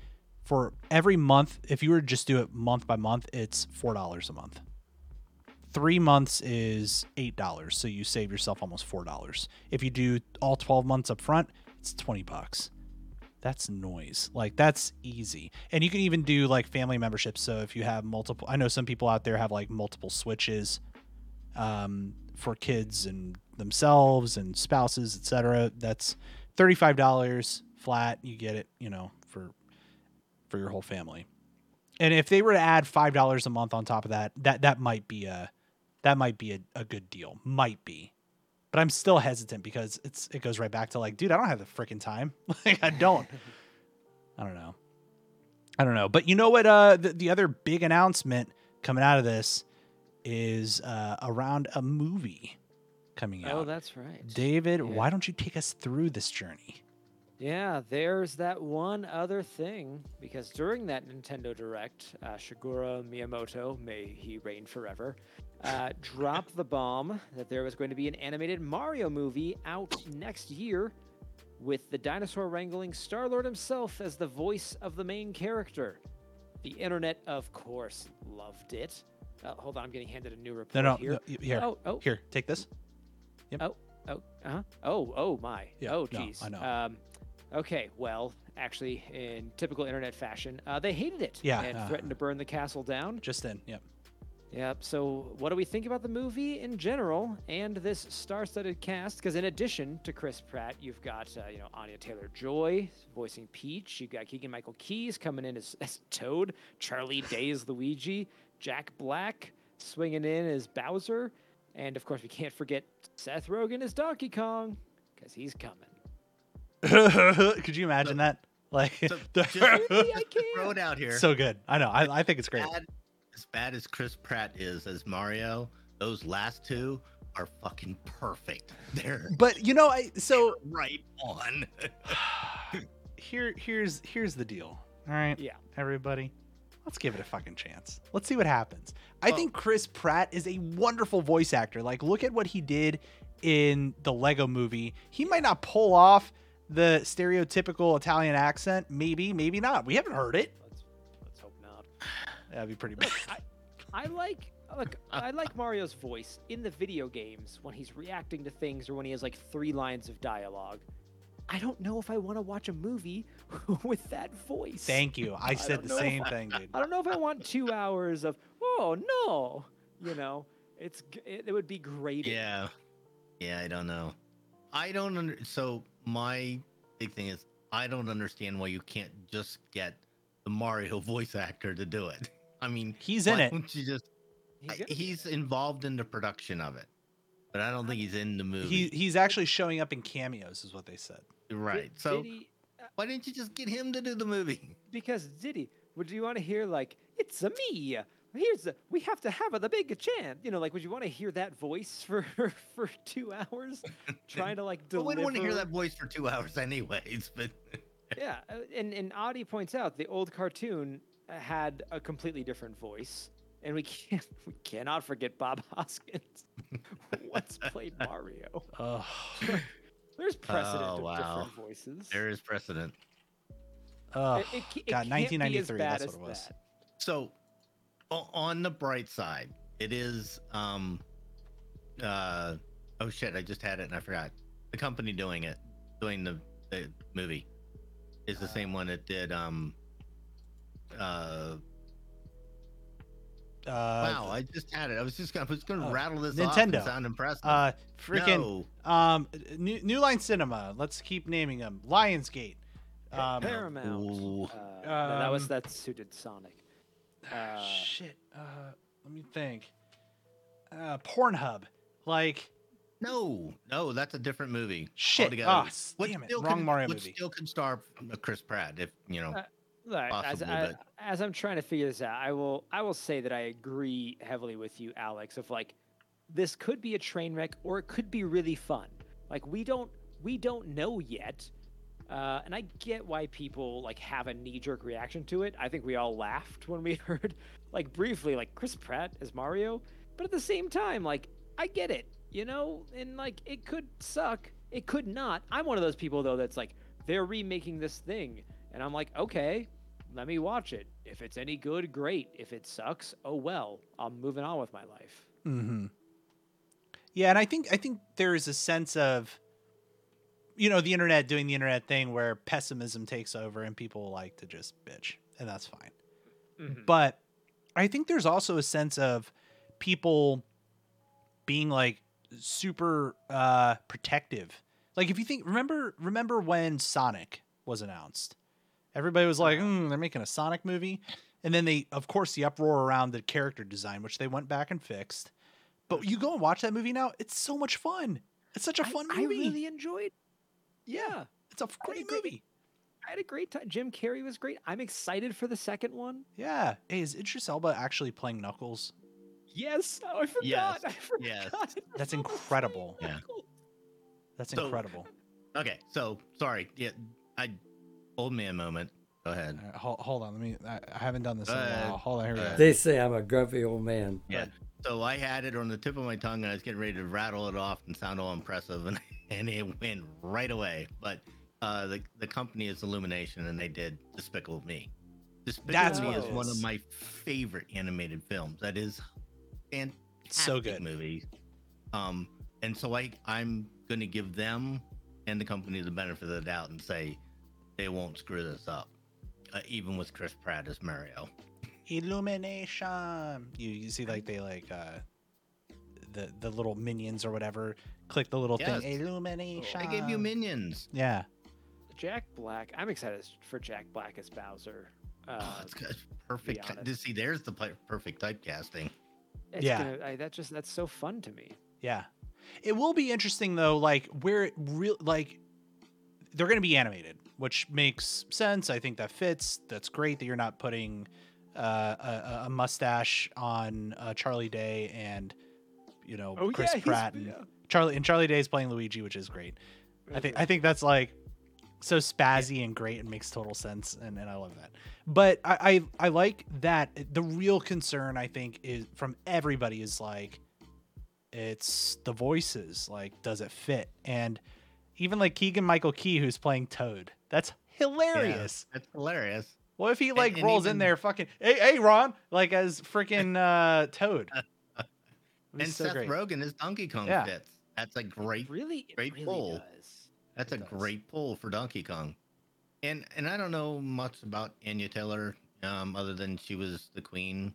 S1: for every month if you were to just do it month by month, it's $4 a month. 3 months is $8, so you save yourself almost $4. If you do all 12 months up front, it's 20 bucks. That's noise. Like that's easy. And you can even do like family memberships. So if you have multiple i know some people out there have like multiple switches um, for kids and themselves and spouses etc that's $35 flat. You get it you know for your whole family and if they were to add $5 a month on top of that that that might be a that might be a, a good deal might be but I'm still hesitant because it's it goes right back to like, dude, I don't have the freaking time. *laughs* like I don't. I don't know. I don't know. But you know what? Uh, the, the other big announcement coming out of this is uh, around a movie coming out.
S3: Oh, that's right.
S1: David,
S3: Yeah.
S1: why don't you take us through this journey?
S3: Yeah, there's that one other thing because during that Nintendo Direct, uh, Miyamoto, may he reign forever, uh, dropped the bomb that there was going to be an animated Mario movie out next year with the dinosaur wrangling Star Lord himself as the voice of the main character. The internet, of course, loved it. Uh, hold on, I'm getting handed a new report
S1: no,
S3: here.
S1: no, here,
S3: Oh, oh,
S1: here, take this.
S3: Oh, oh, uh-huh. Oh, oh my.
S1: Yeah,
S3: oh,
S1: no,
S3: geez.
S1: I know.
S3: Um, okay, well, actually, in typical internet fashion, uh, they hated it
S1: Yeah,
S3: and
S1: uh,
S3: threatened to burn the castle down.
S1: Just then, Yep.
S3: Yep. So, what do we think about the movie in general and this star-studded cast? Because in addition to Chris Pratt, you've got uh, you know Anya Taylor Joy voicing Peach. You've got Keegan Michael Keys coming in as, *laughs* as Toad. Charlie *laughs* Day as Luigi. Jack Black swinging in as Bowser, and of course we can't forget Seth Rogen as Donkey Kong because he's coming. *laughs*
S1: Could you imagine that? Like,
S2: So,
S1: the- *laughs*
S2: just-
S3: Really, I
S2: just throw it out here.
S1: so good. I know. I, I think it's great.
S2: bad, as bad as Chris Pratt is as Mario, those last two are fucking perfect. *laughs* They're
S1: But you know, I so
S2: right on. *sighs*
S1: here here's here's the deal. All right.
S3: Yeah.
S1: Everybody, let's give it a fucking chance. Let's see what happens. I
S2: Oh.
S1: think Chris Pratt is a wonderful voice actor. Like look at what he did in the Lego movie. He might not pull off the stereotypical Italian accent, maybe, maybe not. We haven't heard it.
S3: Let's let's hope not.
S1: That'd be pretty bad.
S3: Look, I, I like look, I like Mario's voice in the video games when he's reacting to things or when he has like three lines of dialogue. I don't know if I want to watch a movie *laughs* with that voice.
S1: Thank you. I said
S3: don't
S1: the same
S3: I-
S1: thing, dude.
S3: I don't know if I want two hours of oh no, you know, it's it, it would be great.
S2: Yeah. Yeah, I don't know. I don't under so my big thing is I don't understand why you can't just get the Mario *laughs* voice actor to do it. I mean,
S1: He's in
S2: why
S1: it.
S2: don't you just
S3: He's
S2: I- he's involved in the production of it. But I don't think he's in the movie.
S1: He he's actually showing up in cameos, is what they said.
S2: right.
S3: Did-
S2: so
S3: did he- uh,
S2: why didn't you just get him to do the movie?
S3: because Diddy, would you want to hear like it's a me? Here's the we have to have the big chant. You know, like would you want to hear that voice for *laughs* for two hours, *laughs* trying to like
S2: I
S3: deliver?
S2: wouldn't want to hear that voice for two hours anyways, but *laughs*
S3: Yeah, uh, and and Audie points out the old cartoon uh, had a completely different voice, and we can't we cannot forget Bob Hoskins. Once played Mario?
S1: Ugh.
S3: There's precedent
S2: Oh,
S3: of
S2: wow.
S3: different voices.
S2: there is precedent.
S1: Ugh.
S3: It- it it
S1: God,
S3: can't be as
S1: 1993. That's what it was.
S3: that.
S2: So, o- on the bright side, it is. um uh Oh shit! I just had it and I forgot. The company doing it, doing the, the movie, is the same one that did. um uh
S1: Uh,
S2: Wow! I just had it. I was just gonna, I was gonna
S1: uh,
S2: rattle this off and
S1: Nintendo.
S2: sound impressive.
S1: Uh, freaking
S2: no.
S1: um, New, New Line Cinema. Let's keep naming them. Lionsgate. Um,
S3: Paramount.
S2: Ooh.
S3: Uh, no, that was
S1: Um,
S3: that's who did Sonic. Uh,
S1: shit. Uh, let me think. Uh, Pornhub. Like,
S2: No, no, that's a different movie.
S1: Shit.
S2: altogether.
S1: Ah,
S2: Which
S1: damn it.
S2: still
S1: Wrong
S2: could-
S1: Mario
S2: which
S1: movie.
S2: still can star uh, Chris Pratt if you know.
S3: Uh, Look, as,
S2: Possibly,
S3: I, as I'm trying to figure this out, I will I will say that I agree heavily with you, Alex. Of like, this could be a train wreck or it could be really fun. Like we don't we don't know yet, uh, and I get why people like have a knee jerk reaction to it. I think we all laughed when we *laughs* heard like briefly like Chris Pratt as Mario, but at the same time, like I get it, you know, and like it could suck, it could not. I'm one of those people though that's like they're remaking this thing, and I'm like, okay, let me watch it. If it's any good, great. If it sucks, oh well. I'm moving on with my life.
S1: Mm-hmm. Yeah, and I think I think there is a sense of, you know, the internet doing the internet thing where pessimism takes over and people like to just bitch, and that's fine.
S3: Mhm.
S1: But I think there's also a sense of people being like super uh protective. Like if you think remember remember when Sonic was announced. Everybody was like, mm, they're making a Sonic movie. And then they of course the uproar around the character design, which they went back and fixed. But you go and watch that movie now, it's so much fun. It's such a fun
S3: I,
S1: movie.
S3: I really enjoyed. Yeah,
S1: it's a great
S3: agree.
S1: movie.
S3: I had a great time. Jim Carrey was great. I'm excited for the second one.
S1: Yeah. Hey, is Idris Elba actually playing Knuckles?
S3: Yes. Oh, I forgot.
S2: Yes,
S3: I forgot.
S2: yes. *laughs*
S1: That's incredible.
S2: Yeah.
S1: That's
S2: So-
S1: incredible.
S2: Okay, so sorry. Yeah, I old man moment. Go ahead.
S1: All right, hold, hold on. Let me. I, I haven't done this in a
S2: Uh,
S1: while. Hold on. Here we
S2: uh,
S1: go.
S4: They say I'm a grumpy old man.
S2: Yeah. So I had it on the tip of my tongue, and I was getting ready to rattle it off and sound all impressive, and *laughs* and it went right away. But uh, the the company is Illumination, and they did Despicable Me. Despicable
S1: That's
S2: Me is one of my favorite animated films. That is fantastic
S1: So good.
S2: movie. Um, and so I I'm gonna give them and the company the benefit of the doubt and say they won't screw this up, uh, even with Chris Pratt as Mario.
S1: Illumination. You you see like they like uh the the little minions or whatever click the little
S2: Yes.
S1: thing. Illumination.
S2: They gave you minions.
S1: Yeah.
S3: Jack Black. I'm excited for Jack Black as Bowser. Uh,
S2: Oh, it's good. perfect. To see, there's the perfect typecasting.
S3: it's
S1: Yeah.
S3: Gonna, I, that just that's so fun to me.
S1: Yeah. It will be interesting though, like where it real like they're going to be animated, which makes sense. I think that fits. That's great that you're not putting uh, a, a mustache on uh, Charlie Day and you know Chris
S3: Oh, he's-
S1: Pratt and
S3: yeah.
S1: Charlie and Charlie Day's playing Luigi, which is great. I think I think that's like so spazzy and great and makes total sense and, and I love that. But I, I I like that the real concern I think is from everybody is like it's the voices. Like, does it fit? And even like Keegan Michael Key who's playing Toad. That's hilarious.
S2: That's hilarious.
S1: What if he like
S2: and
S1: rolls in there fucking hey hey Ron like as freaking *laughs* uh Toad? *laughs*
S2: And
S1: so
S2: Seth
S1: great.
S2: Rogen is Donkey Kong
S1: Yeah.
S2: fits. That's a great.
S3: Really, it
S2: great
S3: really
S2: pull.
S3: does.
S2: That's
S3: It
S2: a
S3: does.
S2: great pull for Donkey Kong. And and I don't know much about Anya Taylor, um, other than she was the queen.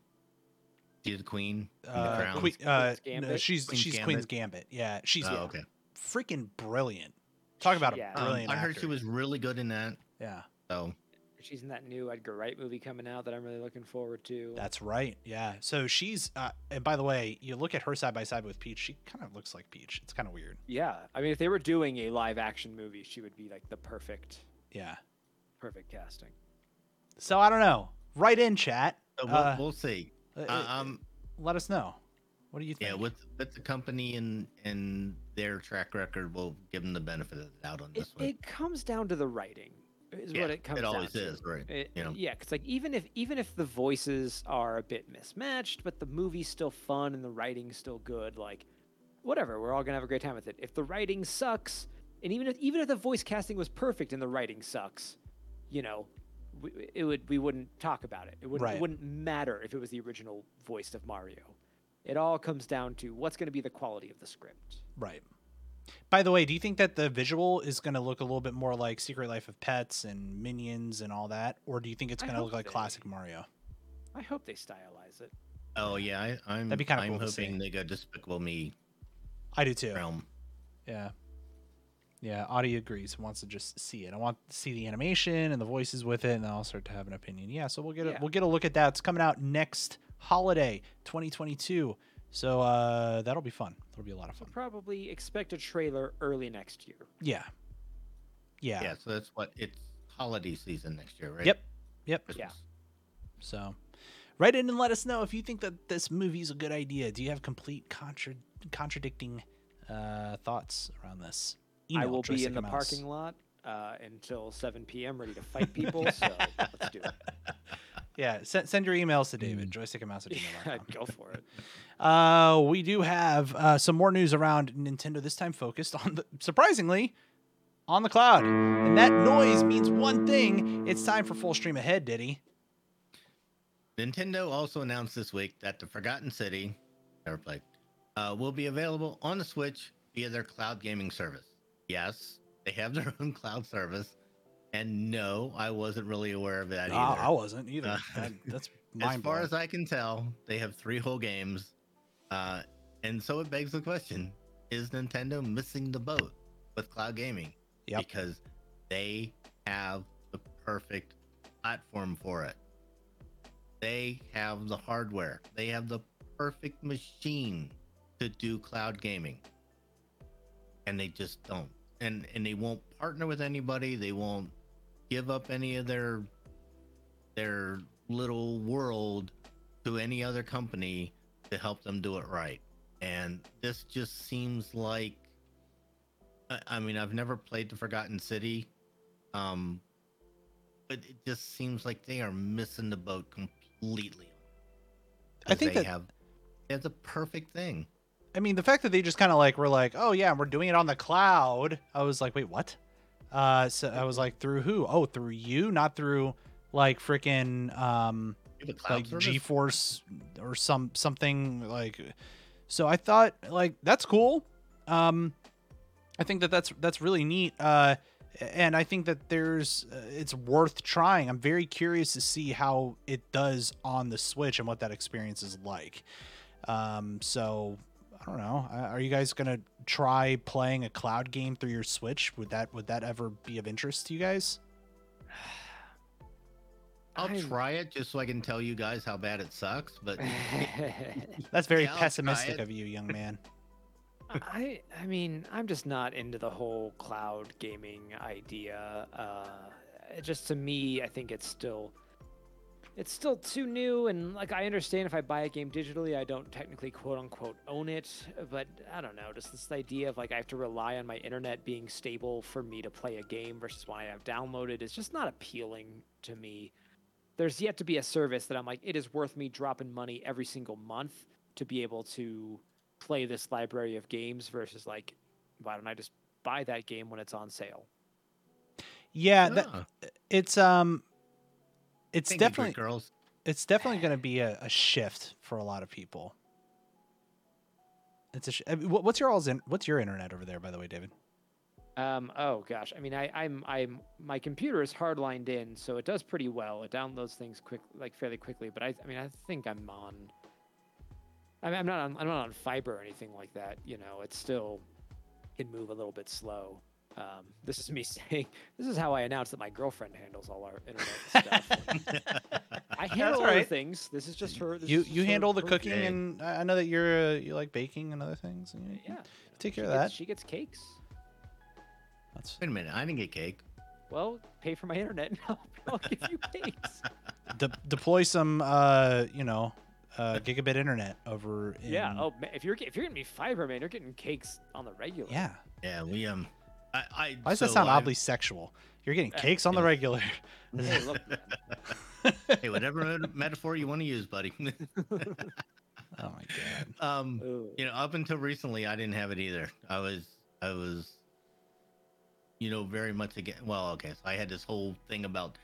S2: She's the queen in the
S1: Uh. Queen, uh,
S3: Queen's
S1: no,
S3: Gambit?
S1: she's
S2: Queen's
S1: she's
S2: Gambit?
S1: Queen's Gambit. Yeah, she's
S2: oh, okay.
S1: freaking brilliant. Talk about
S3: Yeah.
S1: a
S2: Um,
S1: brilliant
S2: I heard
S1: actor.
S2: she was really good in that.
S1: Yeah,
S2: So
S3: She's in that new Edgar Wright movie coming out that I'm really looking forward to.
S1: that's right. Yeah, so she's. Uh, and by the way, you look at her side by side with Peach. She kind of looks like Peach. It's kind of weird.
S3: yeah, I mean, if they were doing a live action movie, she would be like the perfect,
S1: Yeah.
S3: perfect casting.
S1: So I don't know. Write in chat.
S2: so we'll,
S1: Uh,
S2: we'll see.
S1: Uh,
S2: Uh, um,
S1: let us know. What do you think?
S2: yeah, with with the company and and their track record, we'll give them the benefit of the doubt on
S3: It,
S2: this one.
S3: it comes down to the writing, is
S2: Yeah,
S3: what it comes
S2: it
S3: down
S2: always
S3: to.
S2: is, right?
S3: It-
S2: you know.
S3: Yeah, because like even if even if the voices are a bit mismatched, but the movie's still fun and the writing's still good, like whatever, we're all gonna have a great time with it. If the writing sucks, and even if even if the voice casting was perfect and the writing sucks, you know, we, it would we wouldn't talk about it. It wouldn't
S1: Right.
S3: it wouldn't matter if it was the original voice of Mario. It all comes down to what's going to be the quality of the script.
S1: Right. By the way, do you think that the visual is going to look a little bit more like Secret Life of Pets and Minions and all that, or do you think it's going to look like
S3: they-
S1: classic Mario?
S3: I hope they stylize it.
S2: Oh yeah, I, I'm.
S1: That'd be kinda
S2: I'm
S1: cool
S2: hoping they go Despicable Me
S1: I do too.
S2: realm.
S1: Yeah. Yeah, Audie agrees. Wants to just see it. I want to see the animation and the voices with it, and then I'll start to have an opinion. Yeah, so we'll get a,
S3: Yeah.
S1: we'll get a look at that. It's coming out next holiday, 2022. So uh, that'll be fun. That'll be a lot of
S3: So
S1: fun.
S3: probably expect a trailer early next year.
S1: Yeah. Yeah.
S2: Yeah, so that's what it's holiday season next year, right?
S1: Yep. Yep.
S2: Christmas.
S1: So write in and let us know if you think that this movie is a good idea. Do you have complete contra- contradicting uh, thoughts around this?
S3: I will be in the
S1: Mouse.
S3: parking lot uh, until 7 p.m. ready to fight people. so *laughs* let's do it.
S1: Yeah, send, send your emails to David, joystick and mouse at *laughs*
S3: Yeah,
S1: gmail.com.
S3: go for it.
S1: Uh, we do have uh, some more news around Nintendo. This time focused on the surprisingly on the cloud, and that noise means one thing: it's time for full stream ahead. Diddy.
S2: Nintendo also announced this week that the Forgotten City, never played, uh, will be available on the Switch via their cloud gaming service. Yes, they have *laughs* their own cloud service, and no, I wasn't really aware of that
S1: I,
S2: either.
S1: I wasn't either.
S2: Uh,
S1: That- that's *laughs*
S2: as far as I can tell, they have three whole games, uh, and so it begs the question: Is Nintendo missing the boat with cloud gaming?
S1: Yep.
S2: Because they have the perfect platform for it. They have the hardware. They have the perfect machine to do cloud gaming, and they just don't. And and they won't partner with anybody. They won't give up any of their their little world to any other company to help them do it right. And this just seems like I- I mean, I've never played the Forgotten City. Um but it just seems like they are missing the boat completely.
S1: I think
S2: they
S1: that-
S2: have it's a perfect thing.
S1: I mean, the fact that they just kind of like were like, oh yeah, we're doing it on the cloud. I was like, wait, what? Uh, so I was like, through who? Oh, through you, not through like freaking um
S2: You have a cloud
S1: like
S2: service?
S1: GeForce or some something like. So I thought like that's cool. Um, I think that that's that's really neat. Uh, and I think that there's uh, it's worth trying. I'm very curious to see how it does on the Switch and what that experience is like. Um, so I don't know. Uh, Are you guys gonna try playing a cloud game through your Switch? Would that would that ever be of interest to you guys? *sighs* *sighs* *sighs*
S2: I'll
S3: I'm-
S2: try it just so I can tell you guys how bad it sucks, but *laughs*
S1: That's very
S2: Yeah,
S1: pessimistic of you, young man. *laughs* *laughs*
S3: I I mean, I'm just not into the whole cloud gaming idea. Uh, just to me, I think it's still it's still too new and like I understand if I buy a game digitally, I don't technically quote unquote own it, but I don't know, just this idea of like I have to rely on my internet being stable for me to play a game versus when I have downloaded is just not appealing to me. There's yet to be a service that I'm like it is worth me dropping money every single month to be able to play this library of games versus like why don't I just buy that game when it's on sale?
S1: Yeah, that, it's um it's
S2: thank you,
S1: definitely
S2: girls.
S1: it's definitely going to be a, a shift for a lot of people it's a sh- I mean, what's your all's in, what's your internet over there by the way david
S3: Um, oh gosh, I mean, I, I'm, I'm, my computer is hardlined in, so it does pretty well. It downloads things quick, like fairly quickly. But I, I mean, I think I'm on. I mean, I'm not on, I'm not on fiber or anything like that. You know, it still can move a little bit slow. Um, this is me *laughs* saying, this is how I announce that my girlfriend handles all our internet *laughs* stuff. I handle other
S1: right.
S3: things. This is just her. This
S1: you you handle the cooking and i know that you're uh, you like baking and other things and you,
S3: Yeah,
S1: take
S3: she
S1: care of
S3: gets-
S1: that
S3: She gets cakes.
S1: That's
S2: Wait a minute, I didn't get cake.
S3: Well, pay for my internet, and *laughs* I'll, I'll give you cakes. *laughs*
S1: de- deploy some uh you know uh gigabit internet over in,
S3: Yeah. Oh, man, if you're if you're getting me fiber, man, you're getting cakes on the regular.
S1: yeah
S2: Yeah, we um, I, I
S1: why does that
S2: so
S1: sound
S2: I've-
S1: oddly sexual you're getting
S3: Uh,
S1: cakes on the regular *laughs*
S3: Hey, look, man.
S2: Hey, whatever metaphor you want to use, buddy.
S1: oh my god
S2: um,
S3: Ooh.
S2: you know, up until recently, I didn't have it either. I was, I was, you know, very much again. Well, okay, so I had this whole thing about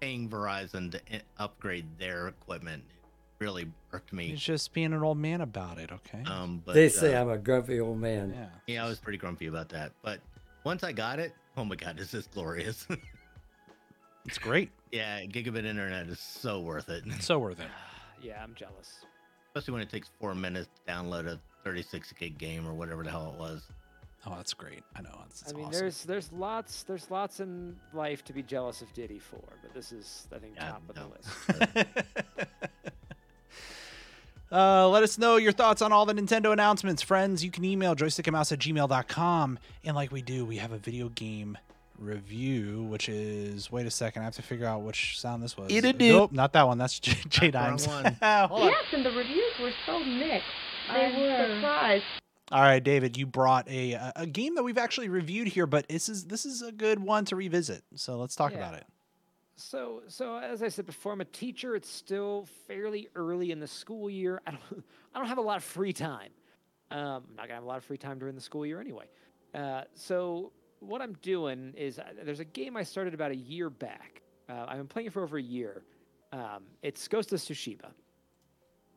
S2: paying Verizon to upgrade their equipment. It really irked me.
S1: he's just being an old man about it okay
S2: Um, but
S4: they say
S2: uh,
S4: I'm a grumpy old man.
S1: yeah
S2: yeah, I was pretty grumpy about that. But once I got it, oh my god, *laughs* this is glorious. *laughs*
S1: it's great
S2: yeah, gigabit internet is so worth it,
S1: so worth it *sighs* *sighs*
S3: Yeah, I'm jealous.
S2: especially when it takes four minutes to download a 36 gig game or whatever the hell it was.
S1: Oh, that's great. I know. It's, it's
S3: I mean,
S1: awesome.
S3: there's there's lots there's lots in life to be jealous of Diddy for, but this is I think
S2: Yeah,
S3: top of the list. *laughs* *laughs*
S1: Uh, let us know your thoughts on all the Nintendo announcements. Friends, you can email joystickandmouse at gmail.com. And like we do, we have a video game review, which is wait a second, I have to figure out which sound this was.
S2: It-a-do.
S1: Nope, not that one. That's *laughs* J, J
S2: Wrong
S1: Dimes.
S2: one.
S1: Hold on.
S5: Yes, and the reviews were so mixed.
S6: They
S5: I'm
S6: were.
S5: surprised.
S1: All right, David, you brought a a- game that we've actually reviewed here, but this is this is a good one to revisit. So let's talk
S3: Yeah.
S1: about it.
S3: So, so as I said before, I'm a teacher. It's still fairly early in the school year. I don't, I don't have a lot of free time. Um, I'm not gonna have a lot of free time during the school year anyway. Uh, so what I'm doing is uh, there's a game I started about a year back. Uh, I've been playing it for over a year. Um, it's Ghost of Tsushima,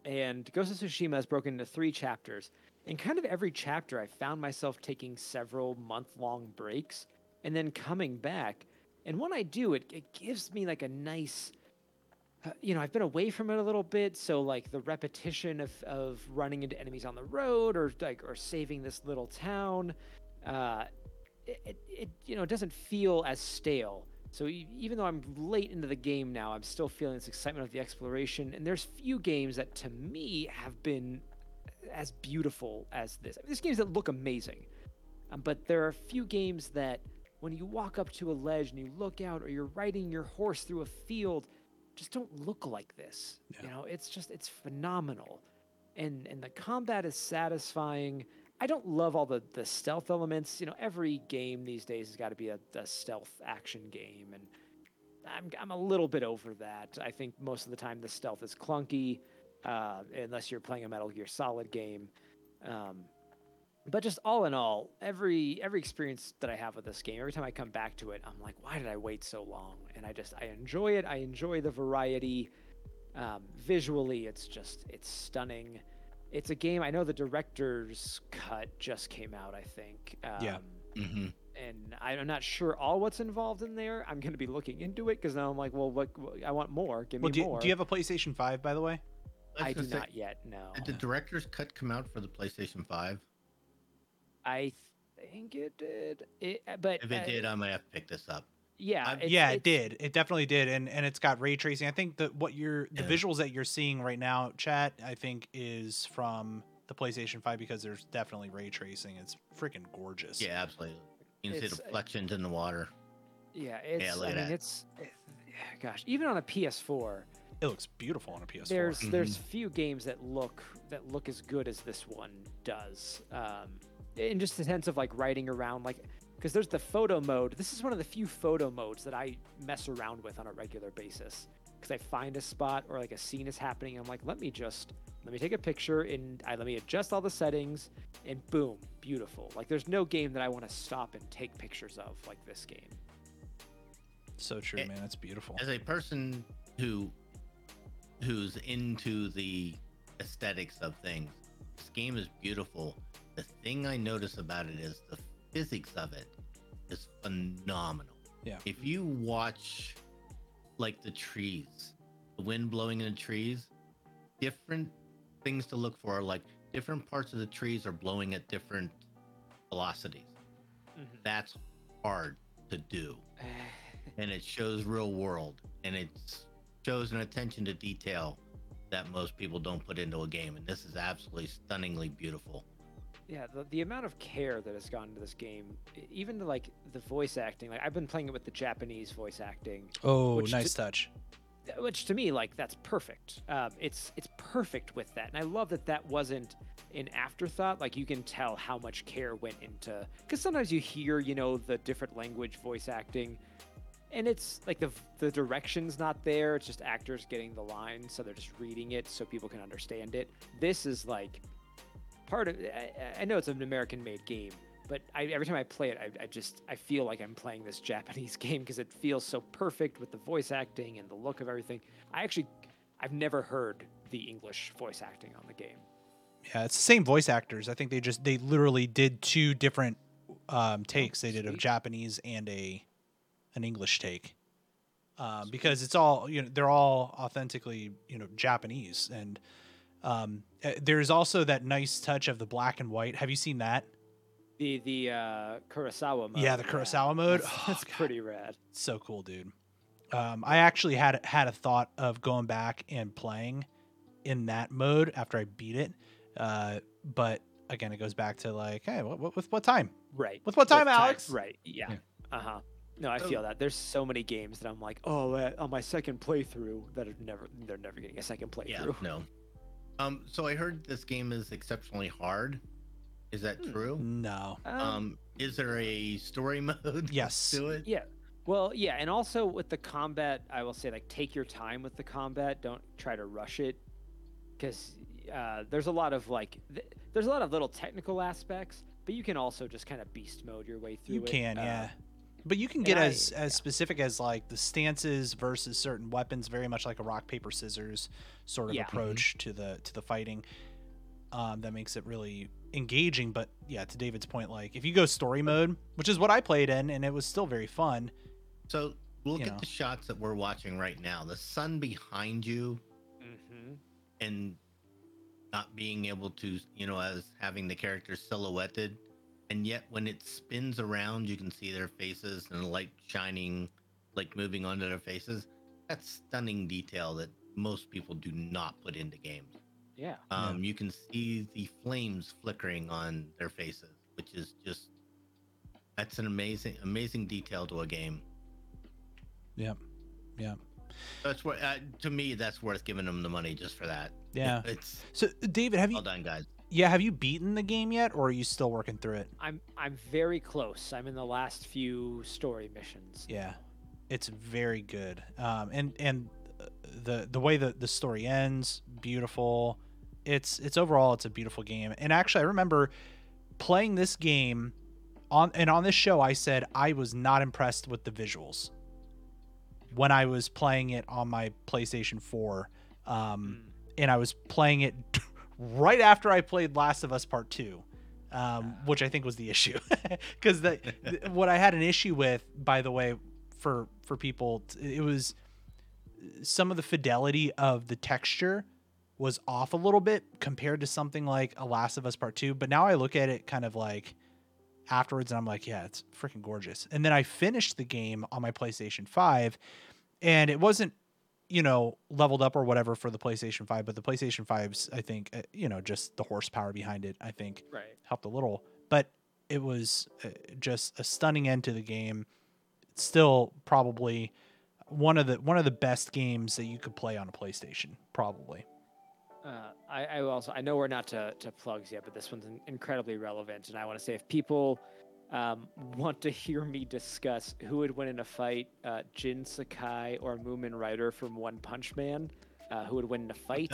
S3: and Ghost of Tsushima is broken into three chapters. In kind of every chapter, I found myself taking several month-long breaks and then coming back. And when I do, it, it gives me like a nice, uh, you know, I've been away from it a little bit, so like the repetition of, of running into enemies on the road or like or saving this little town, uh, it, it, you know it doesn't feel as stale. So even though I'm late into the game now, I'm still feeling this excitement of the exploration. And there's few games that to me have been as beautiful as this. I mean, there's games that look amazing, um, but there are a few games that when you walk up to a ledge and you look out or you're riding your horse through a field just don't look like this.
S1: Yeah.
S3: you know it's just it's phenomenal. And and the combat is satisfying. I don't love all the the stealth elements. You know every game these days has got to be a, a stealth action game and I'm, I'm a little bit over that. I think most of the time the stealth is clunky uh, unless you're playing a metal gear solid game um, but just all in all, every every experience that I have with this game, every time I come back to it, I'm like, why did I wait so long? And I just I enjoy it. I enjoy the variety. Um, visually, it's just it's stunning. It's a game. I know the director's cut just came out. I think. Um,
S1: Yeah.
S2: hmm
S3: And I'm not sure all what's involved in there. I'm going to be looking into it because now I'm like, well, what, what? I want more. Give
S1: Well,
S3: me
S1: do, you-
S3: more.
S1: do you have a PlayStation 5, by the way?
S3: I do not yet. No.
S2: Did the director's cut come out for the PlayStation 5?
S3: I think it did. It, but
S2: If it
S3: uh,
S2: did, I might have to pick this up.
S3: yeah,
S2: I'm-
S3: it's-
S1: yeah, it
S3: it's-
S1: did. It definitely did, and and it's got ray tracing. I think that what you're the
S2: Yeah.
S1: visuals that you're seeing right now, chat, I think is from the PlayStation 5 because there's definitely ray tracing. It's freaking gorgeous.
S2: Yeah, absolutely. You can see
S3: It's,
S2: the
S3: uh,
S2: reflections in the water.
S3: Yeah, it's.
S2: look
S3: I mean,
S2: that.
S3: it's. it- gosh, even on a PS4,
S1: It looks beautiful on a PS4.
S3: there's
S2: Mhm.
S3: there's few games that look that look as good as this one does. Um, in just the sense of like riding around, like because there's the photo mode. This is one of the few photo modes that I mess around with on a regular basis. Because I find a spot or like a scene is happening, and I'm like, let me just let me take a picture and I let me adjust all the settings, and boom, beautiful. Like there's no game that I want to stop and take pictures of like this game.
S1: so true,
S2: Eh,
S1: man. That's beautiful.
S2: As a person who who's into the aesthetics of things, this game is beautiful. The thing I notice about it is the physics of it is phenomenal.
S1: Yeah.
S2: If you watch like the trees, the wind blowing in the trees, different things to look for are like different parts of the trees are blowing at different velocities. Mm-hmm. That's hard to do *sighs* and it shows real world and it shows an attention to detail that most people don't put into a game and this is absolutely stunningly beautiful
S3: Yeah, the, the amount of care that has gone into this game, even to like the voice acting. Like I've been playing it with the Japanese voice acting,
S1: oh, nice
S3: to-
S1: touch.
S3: which to me like that's perfect. Um, it's it's perfect with that, and I love that that wasn't an afterthought. Like you can tell how much care went into because sometimes you hear you know the different language voice acting, and it's like the the direction's not there. It's just actors getting the lines, so they're just reading it so people can understand it. This is like part of. I, I know it's an American-made game, but I, every time I play it, I, I just I feel like I'm playing this *laughs* Japanese game because it feels so perfect with the voice acting and the look of everything. I actually I've never heard the English voice acting on the game.
S1: Yeah, it's the same voice actors. I think they just they literally did two different um, takes. They did a. Japanese and a an English take. Um, because it's all you know, they're all authentically you know Japanese, and um, uh, there's also that nice touch of the black and white. Have you seen that?
S3: The the uh, Kurosawa mode.
S1: Yeah, the Kurosawa mode.
S3: That's,
S1: Oh,
S3: that's
S1: God.
S3: pretty rad.
S1: so cool, dude. Um, I actually had had a thought of going back and playing in that mode after I beat it. Uh, but again, it goes back to like, hey, what, what, with what time?
S3: Right.
S1: With what time, Alex?
S3: Right. Yeah.
S2: Yeah.
S3: Uh huh. No, I
S2: So-
S3: feel that. There's so many games that I'm like, oh, uh, on my second playthrough, that are never, they're never getting a second playthrough.
S2: Yeah, no. Um, so I heard this game is exceptionally hard. Is that
S3: Hmm.
S2: true?
S1: No.
S3: Um,
S2: Um, is there a story *laughs* mode?
S1: Yes.
S2: To it?
S3: yeah. Well, yeah, and also with the combat, I will say like take your time with the combat. Don't try to rush it, because uh, there's a lot of like, th- there's a lot of little technical aspects, but you can also just kind of beast mode your way through
S1: You
S3: it.
S1: can,
S3: Uh,
S1: yeah. But you can
S3: and
S1: get
S3: I-
S1: as as
S3: yeah.
S1: specific as like the stances versus certain weapons, very much like a rock paper scissors sort of
S3: Yeah. Mhm.
S1: approach to the to the fighting. Um, that makes it really engaging. But yeah, to David's point, like if you go story mode, which is what I played in, and it was still very fun.
S2: So look at
S1: know.
S2: the shots that we're watching right now. The sun behind you
S3: mhm.
S2: and not being able to, you know, as having the characters silhouetted. And yet when it spins around, you can see their faces and the light shining, like moving onto their faces. That's stunning detail that most people do not put into games.
S3: Yeah.
S2: Um, You can see the flames flickering on their faces, which is just that's an amazing, amazing detail to a game.
S1: yeah Yeah.
S2: That's what uh, to me that's worth giving them the money just for that.
S1: Yeah.
S2: it's
S1: So David, have you
S2: well done, guys.
S1: Yeah have you beaten the game yet, or are you still working through it?
S3: I'm I'm very close. I'm in the last few story missions.
S1: Yeah, it's very good. Um, and and uh, the the way that the story ends, beautiful. It's it's overall it's a beautiful game. And actually, I remember playing this game on and on this show. I said I was not impressed with the visuals when I was playing it on my PlayStation Four. Um,
S3: Mm.
S1: and I was playing it *laughs* right after I played Last of Us Part Two, um, which I think was the issue. *laughs* Because the, th- *laughs* what I had an issue with, by the way, for for people, it was some of the fidelity of the texture was off a little bit compared to something like a Last of Us Part Two. But now I look at it kind of like afterwards, and I'm like, yeah, it's freaking gorgeous. And then I finished the game on my PlayStation Five, and it wasn't you know leveled up or whatever for the PlayStation 5 but the PlayStation 5's I think uh, you know just the horsepower behind it I think
S3: Right.
S1: helped a little. But it was uh, just a stunning end to the game. Still probably one of the one of the best games that you could play on a PlayStation probably.
S3: Uh, I, I also I know we're not to, to plugs yet, but this one's incredibly relevant, and I want to say if people um, want to hear me discuss who would win in a fight, uh, Jin Sakai or Mumen Rider from One Punch Man, uh, who would win in a fight?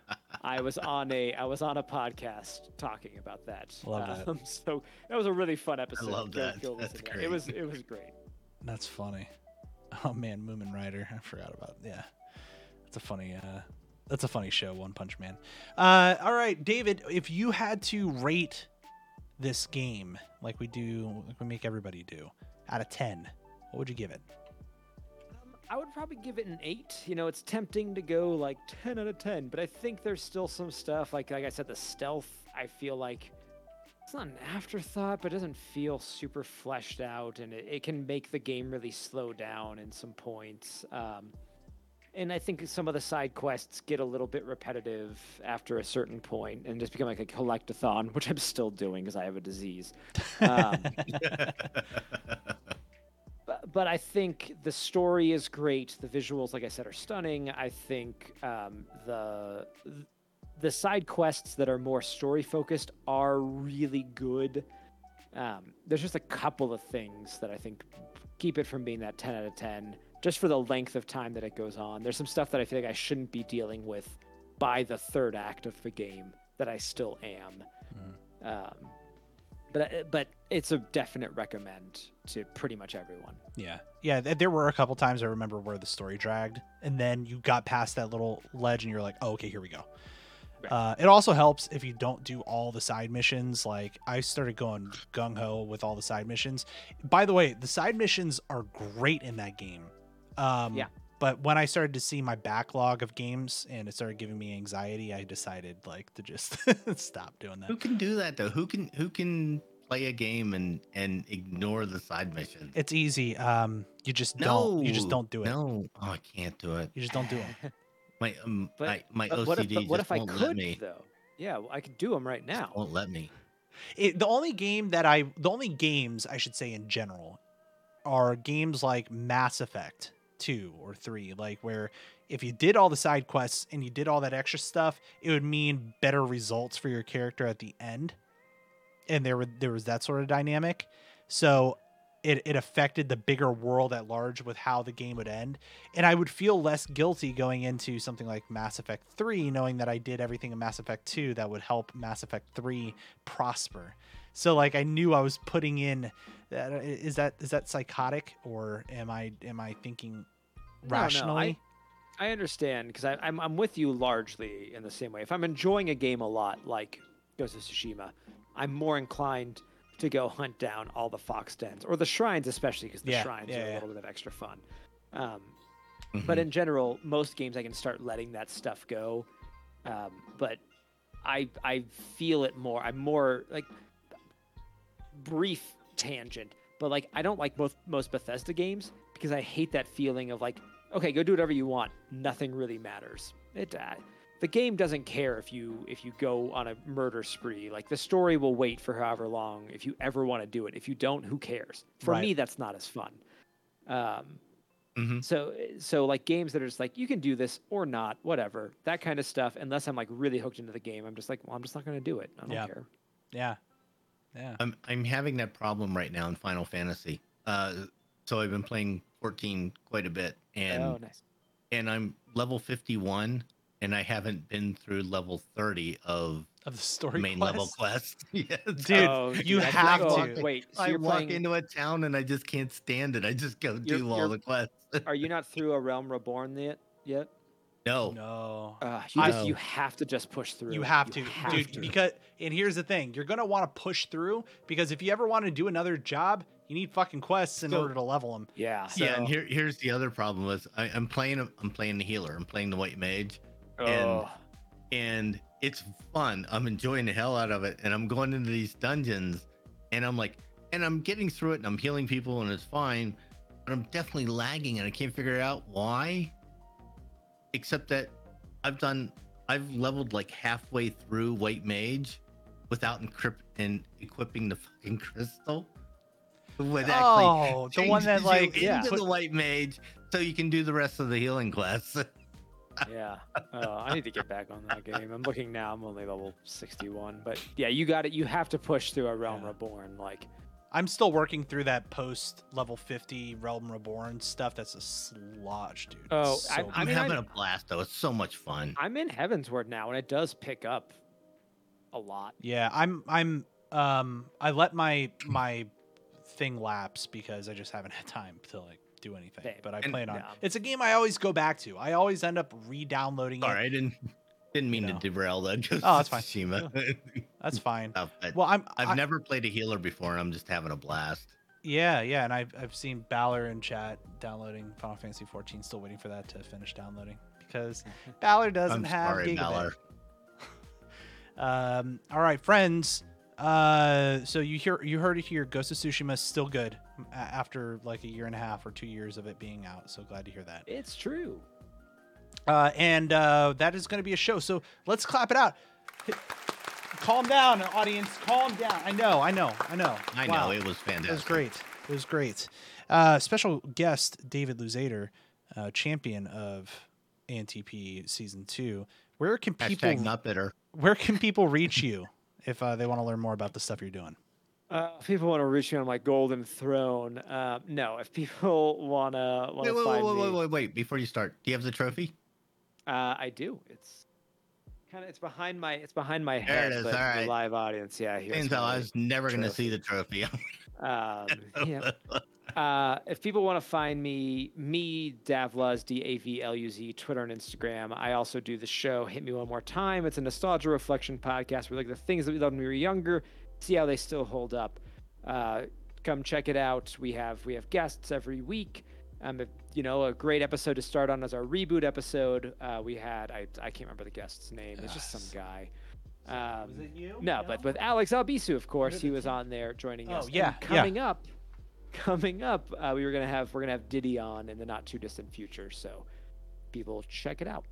S3: *laughs* I was on a I was on a podcast talking about that.
S1: Love that.
S3: um, So that was a really fun episode.
S2: love
S3: Go-
S2: that.
S3: go
S2: That's
S3: to that.
S2: great.
S3: It was it was great.
S1: that's funny oh man Mumen Rider I forgot about yeah that's a funny uh that's a funny show One Punch Man uh all right David if you had to rate this game like we do like we make everybody do out of 10 what would you give it
S3: Um, I would probably give it an eight. You know, it's tempting to go like ten out of ten, but I think there's still some stuff like like I said, the stealth. I feel like it's not an afterthought, but it doesn't feel super fleshed out, and it, it can make the game really slow down in some points. Um, and I think some of the side quests get a little bit repetitive after a certain point and just become like a collectathon, which I'm still doing because I have a disease. Um, *laughs* but, but I think the story is great. The visuals, like I said, are stunning. I think um, the the side quests that are more story focused are really good. Um, there's just a couple of things that I think keep it from being that 10 out of 10, just for the length of time that it goes on. There's some stuff that I feel like I shouldn't be dealing with by the third act of the game that I still am. Um, but uh, but it's a definite recommend to pretty much everyone.
S1: Yeah, yeah. There were a couple times I remember where the story dragged, and then you got past that little ledge, and you're like, "Oh, okay, here we go."
S3: Right.
S1: Uh, it also helps if you don't do all the side missions. Like I started going gung ho with all the side missions. By the way, the side missions are great in that game. Um,
S3: Yeah.
S1: But when I started to see my backlog of games and it started giving me anxiety, I decided like to just *laughs* stop doing that.
S2: Who can do that though? Who can who can play a game and and ignore the side mission?
S1: It's easy. Um, you just don't. You just don't do it.
S2: No, oh, I can't do it.
S1: You just don't do it. *laughs*
S2: My um,
S3: But-
S2: my, my
S3: But
S2: OCD
S3: what if, but what if I
S2: won't let
S3: could
S2: me.
S3: though? Yeah, well, I could do them right now.
S2: Won't let me.
S1: It, the only game that I, the only games I should say in general, are games like Mass Effect two or three, like where if you did all the side quests and you did all that extra stuff, it would mean better results for your character at the end, and there were there was that sort of dynamic, so it it affected the bigger world at large with how the game would end, and I would feel less guilty going into something like Mass Effect three, knowing that I did everything in Mass Effect two that would help Mass Effect three prosper. So like I knew I was putting in. That, is that is that psychotic or am I am I thinking
S3: no,
S1: rationally?
S3: I understand because I'm I'm with you largely in the same way. If I'm enjoying a game a lot, like Ghost of Tsushima, I'm more inclined to go hunt down all the fox dens or the shrines, especially because the
S1: Yeah,
S3: shrines
S1: yeah,
S3: are a little bit of extra fun. Um,
S2: Mhm.
S3: but in general, most games I can start letting that stuff go. Um, but I I feel it more. I'm more like brief tangent, but like I don't like most most Bethesda games because I hate that feeling of like, okay, go do whatever you want. Nothing really matters. It uh, the game doesn't care if you if you go on a murder spree. Like the story will wait for however long if you ever want to do it. If you don't, who cares? For
S1: Right.
S3: me, that's not as fun. Um,
S2: Mhm.
S3: so so like games that are just like you can do this or not, whatever that kind of stuff. Unless I'm like really hooked into the game, I'm just like, well, I'm just not going to do it. I don't
S1: Yeah.
S3: care.
S1: yeah, yeah.
S2: I'm I'm having that problem right now in Final Fantasy. Uh, so I've been playing 14 quite a bit, and
S3: oh, nice.
S2: and I'm level 51, and I haven't been through level 30 of
S1: Of the story
S2: main
S1: quest?
S2: level quest. *laughs* yes.
S1: Dude,
S3: Oh,
S1: you
S3: that's-
S1: have to.
S3: Wait, so
S2: I walk
S3: playing?
S2: into a town and I just can't stand it. I just go
S3: You're-
S2: do all
S3: you're-
S2: the quests.
S3: Are you *laughs* not through a Realm Reborn yet? Yet?
S2: No,
S1: No.
S3: Uh, you,
S1: I-
S3: just, you have to just push through.
S1: You
S3: it.
S1: have to,
S3: have
S1: dude.
S3: to.
S1: Because and here's the thing: you're gonna want to push through because if you ever want to do another job, you need fucking quests in
S2: So-
S1: order to level them.
S3: yeah.
S2: yeah. And here here's the other problem is I, I'm playing a- I'm playing the healer. I'm playing the white mage,
S3: Oh,
S2: and- and it's fun. I'm enjoying the hell out of it, and I'm going into these dungeons, and I'm like, and I'm getting through it, and I'm healing people, and it's fine, but I'm definitely lagging, and I can't figure out why. Except that I've done, I've leveled like halfway through white mage without encrypt and equipping the fucking crystal. With actually
S1: Oh, the one that
S2: changes *laughs* you
S1: like
S3: yeah.
S2: into the white mage, so you can do the rest of the healing quests. *laughs*
S3: yeah. Oh, I need to get back on that game. I'm looking now. I'm only level 61, but yeah, you got it. You have to push through a Realm
S1: Yeah.
S3: Reborn. Like,
S1: I'm still working through that post level 50 Realm Reborn stuff. That's a slodge, dude.
S3: Oh,
S1: So
S3: I-
S1: bad.
S3: I
S2: I'm
S3: mean,
S2: having
S3: I'm-
S2: a blast though. It's so much fun.
S3: I'm in Heavensward now, and it does pick up a lot.
S1: yeah, I'm I'm um I let my my thing lapse because I just haven't had time to like do anything.
S3: Same.
S1: But I
S2: And-
S1: plan on.
S3: Yeah.
S1: It's a game I always go back to. I always end up re-downloading
S2: Sorry,
S1: it.
S2: I didn't didn't mean
S1: know.
S2: to derail that. *laughs*
S1: Oh, that's fine.
S2: Tsushima.
S1: That's fine.
S2: stuff, but
S1: Well, I'm
S2: I've
S1: I-
S2: never played a healer before, and I'm just having a blast.
S1: Yeah, yeah, and I've I've seen Balor in chat downloading Final Fantasy 14, still waiting for that to finish downloading because *laughs* Balor doesn't
S2: I'm
S1: have
S2: sorry,
S1: gigabit.
S2: Valor. *laughs*
S1: Um, all right, friends. Uh, so you hear you heard it here. Ghost of Tsushima is still good after like a year and a half or two years of it being out. So glad to hear that.
S3: It's true.
S1: Uh, and uh, that is going to be a show. So let's clap it out. Calm down, audience. Calm down. I know. I know. I know.
S2: I
S1: Wow.
S2: know it was fantastic.
S1: It was great. It was great. Uh, special guest David Luzader, uh, champion of ANTP season two. Where can people
S2: Hashtag not bitter.
S1: where can people reach you if uh, they want to learn more about the stuff you're doing?
S3: Uh, if people want to reach me on my golden throne, uh, no. If people *laughs* wanna wanna
S2: Wait, wait,
S3: find
S2: wait, wait,
S3: me,
S2: wait, wait. Before you start, do you have the trophy?
S3: Uh, I do. It's kind of it's behind my it's behind my
S2: There
S3: head.
S2: it is,
S3: but the
S2: alright.
S3: live audience, yeah.
S2: Out I was never going to see the trophy. *laughs*
S3: Um, *laughs* yeah. Uh, if people want to find me, me Davluz D A V L U Z, Twitter and Instagram. I also do the show Hit Me One More Time. It's a nostalgia reflection podcast. where We look at the things that we loved when we were younger, see how they still hold up. Uh, come check it out. We have we have guests every week. Um, if, you know, a great episode to start on as our reboot episode. Uh, we had I I can't remember the guest's name. It's just some guy. Um,
S1: you?
S3: no, but with Alex Albisu, of course, he was on there joining
S1: Oh,
S3: us. And
S1: yeah, yeah.
S3: coming up, coming up, uh, we were gonna have we're gonna have Diddy on in the not too distant future. So, people check it out.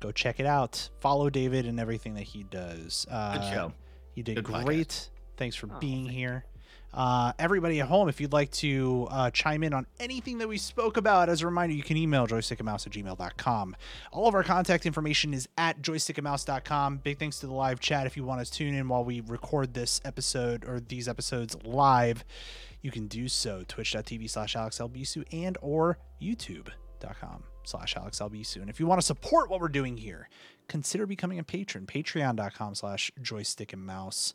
S1: Go check it out. Follow David and everything that he does. Uh,
S2: Good show.
S1: You did
S2: Good podcast.
S1: great. Thanks for
S3: Oh,
S1: being
S3: thank
S1: here. Uh, everybody at home, if you'd like to uh, chime in on anything that we spoke about, as a reminder, you can email joystickandmouse at gmail.com. All of our contact information is at joystickandmouse.com. Big thanks to the live chat. If you want to tune in while we record this episode or these episodes live, you can do so. Twitch.tv slash AlexLBSU and or YouTube.com slash AlexLBSU. And if you want to support what we're doing here, consider becoming a patron. Patreon.com slash joystick and mouse.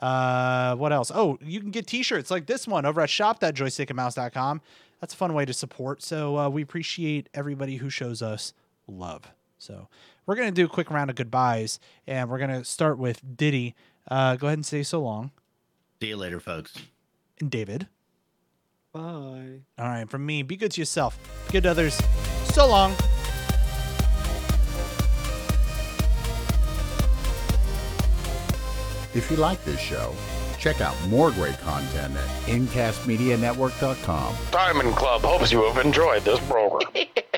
S1: Uh, what else? Oh, you can get t-shirts like this one over at shop.joystickandmouse.com. That's a fun way to support. So uh, we appreciate everybody who shows us love. So we're gonna do a quick round of goodbyes, and we're gonna start with Diddy. Uh, go ahead and say so long,
S2: See you later, folks.
S1: and David.
S3: Bye.
S1: All right, from me, be good to yourself, be good to others. So long.
S6: If you like this show, check out more great content at incastmedianetwork.com.
S7: Diamond Club hopes you have enjoyed this program. *laughs*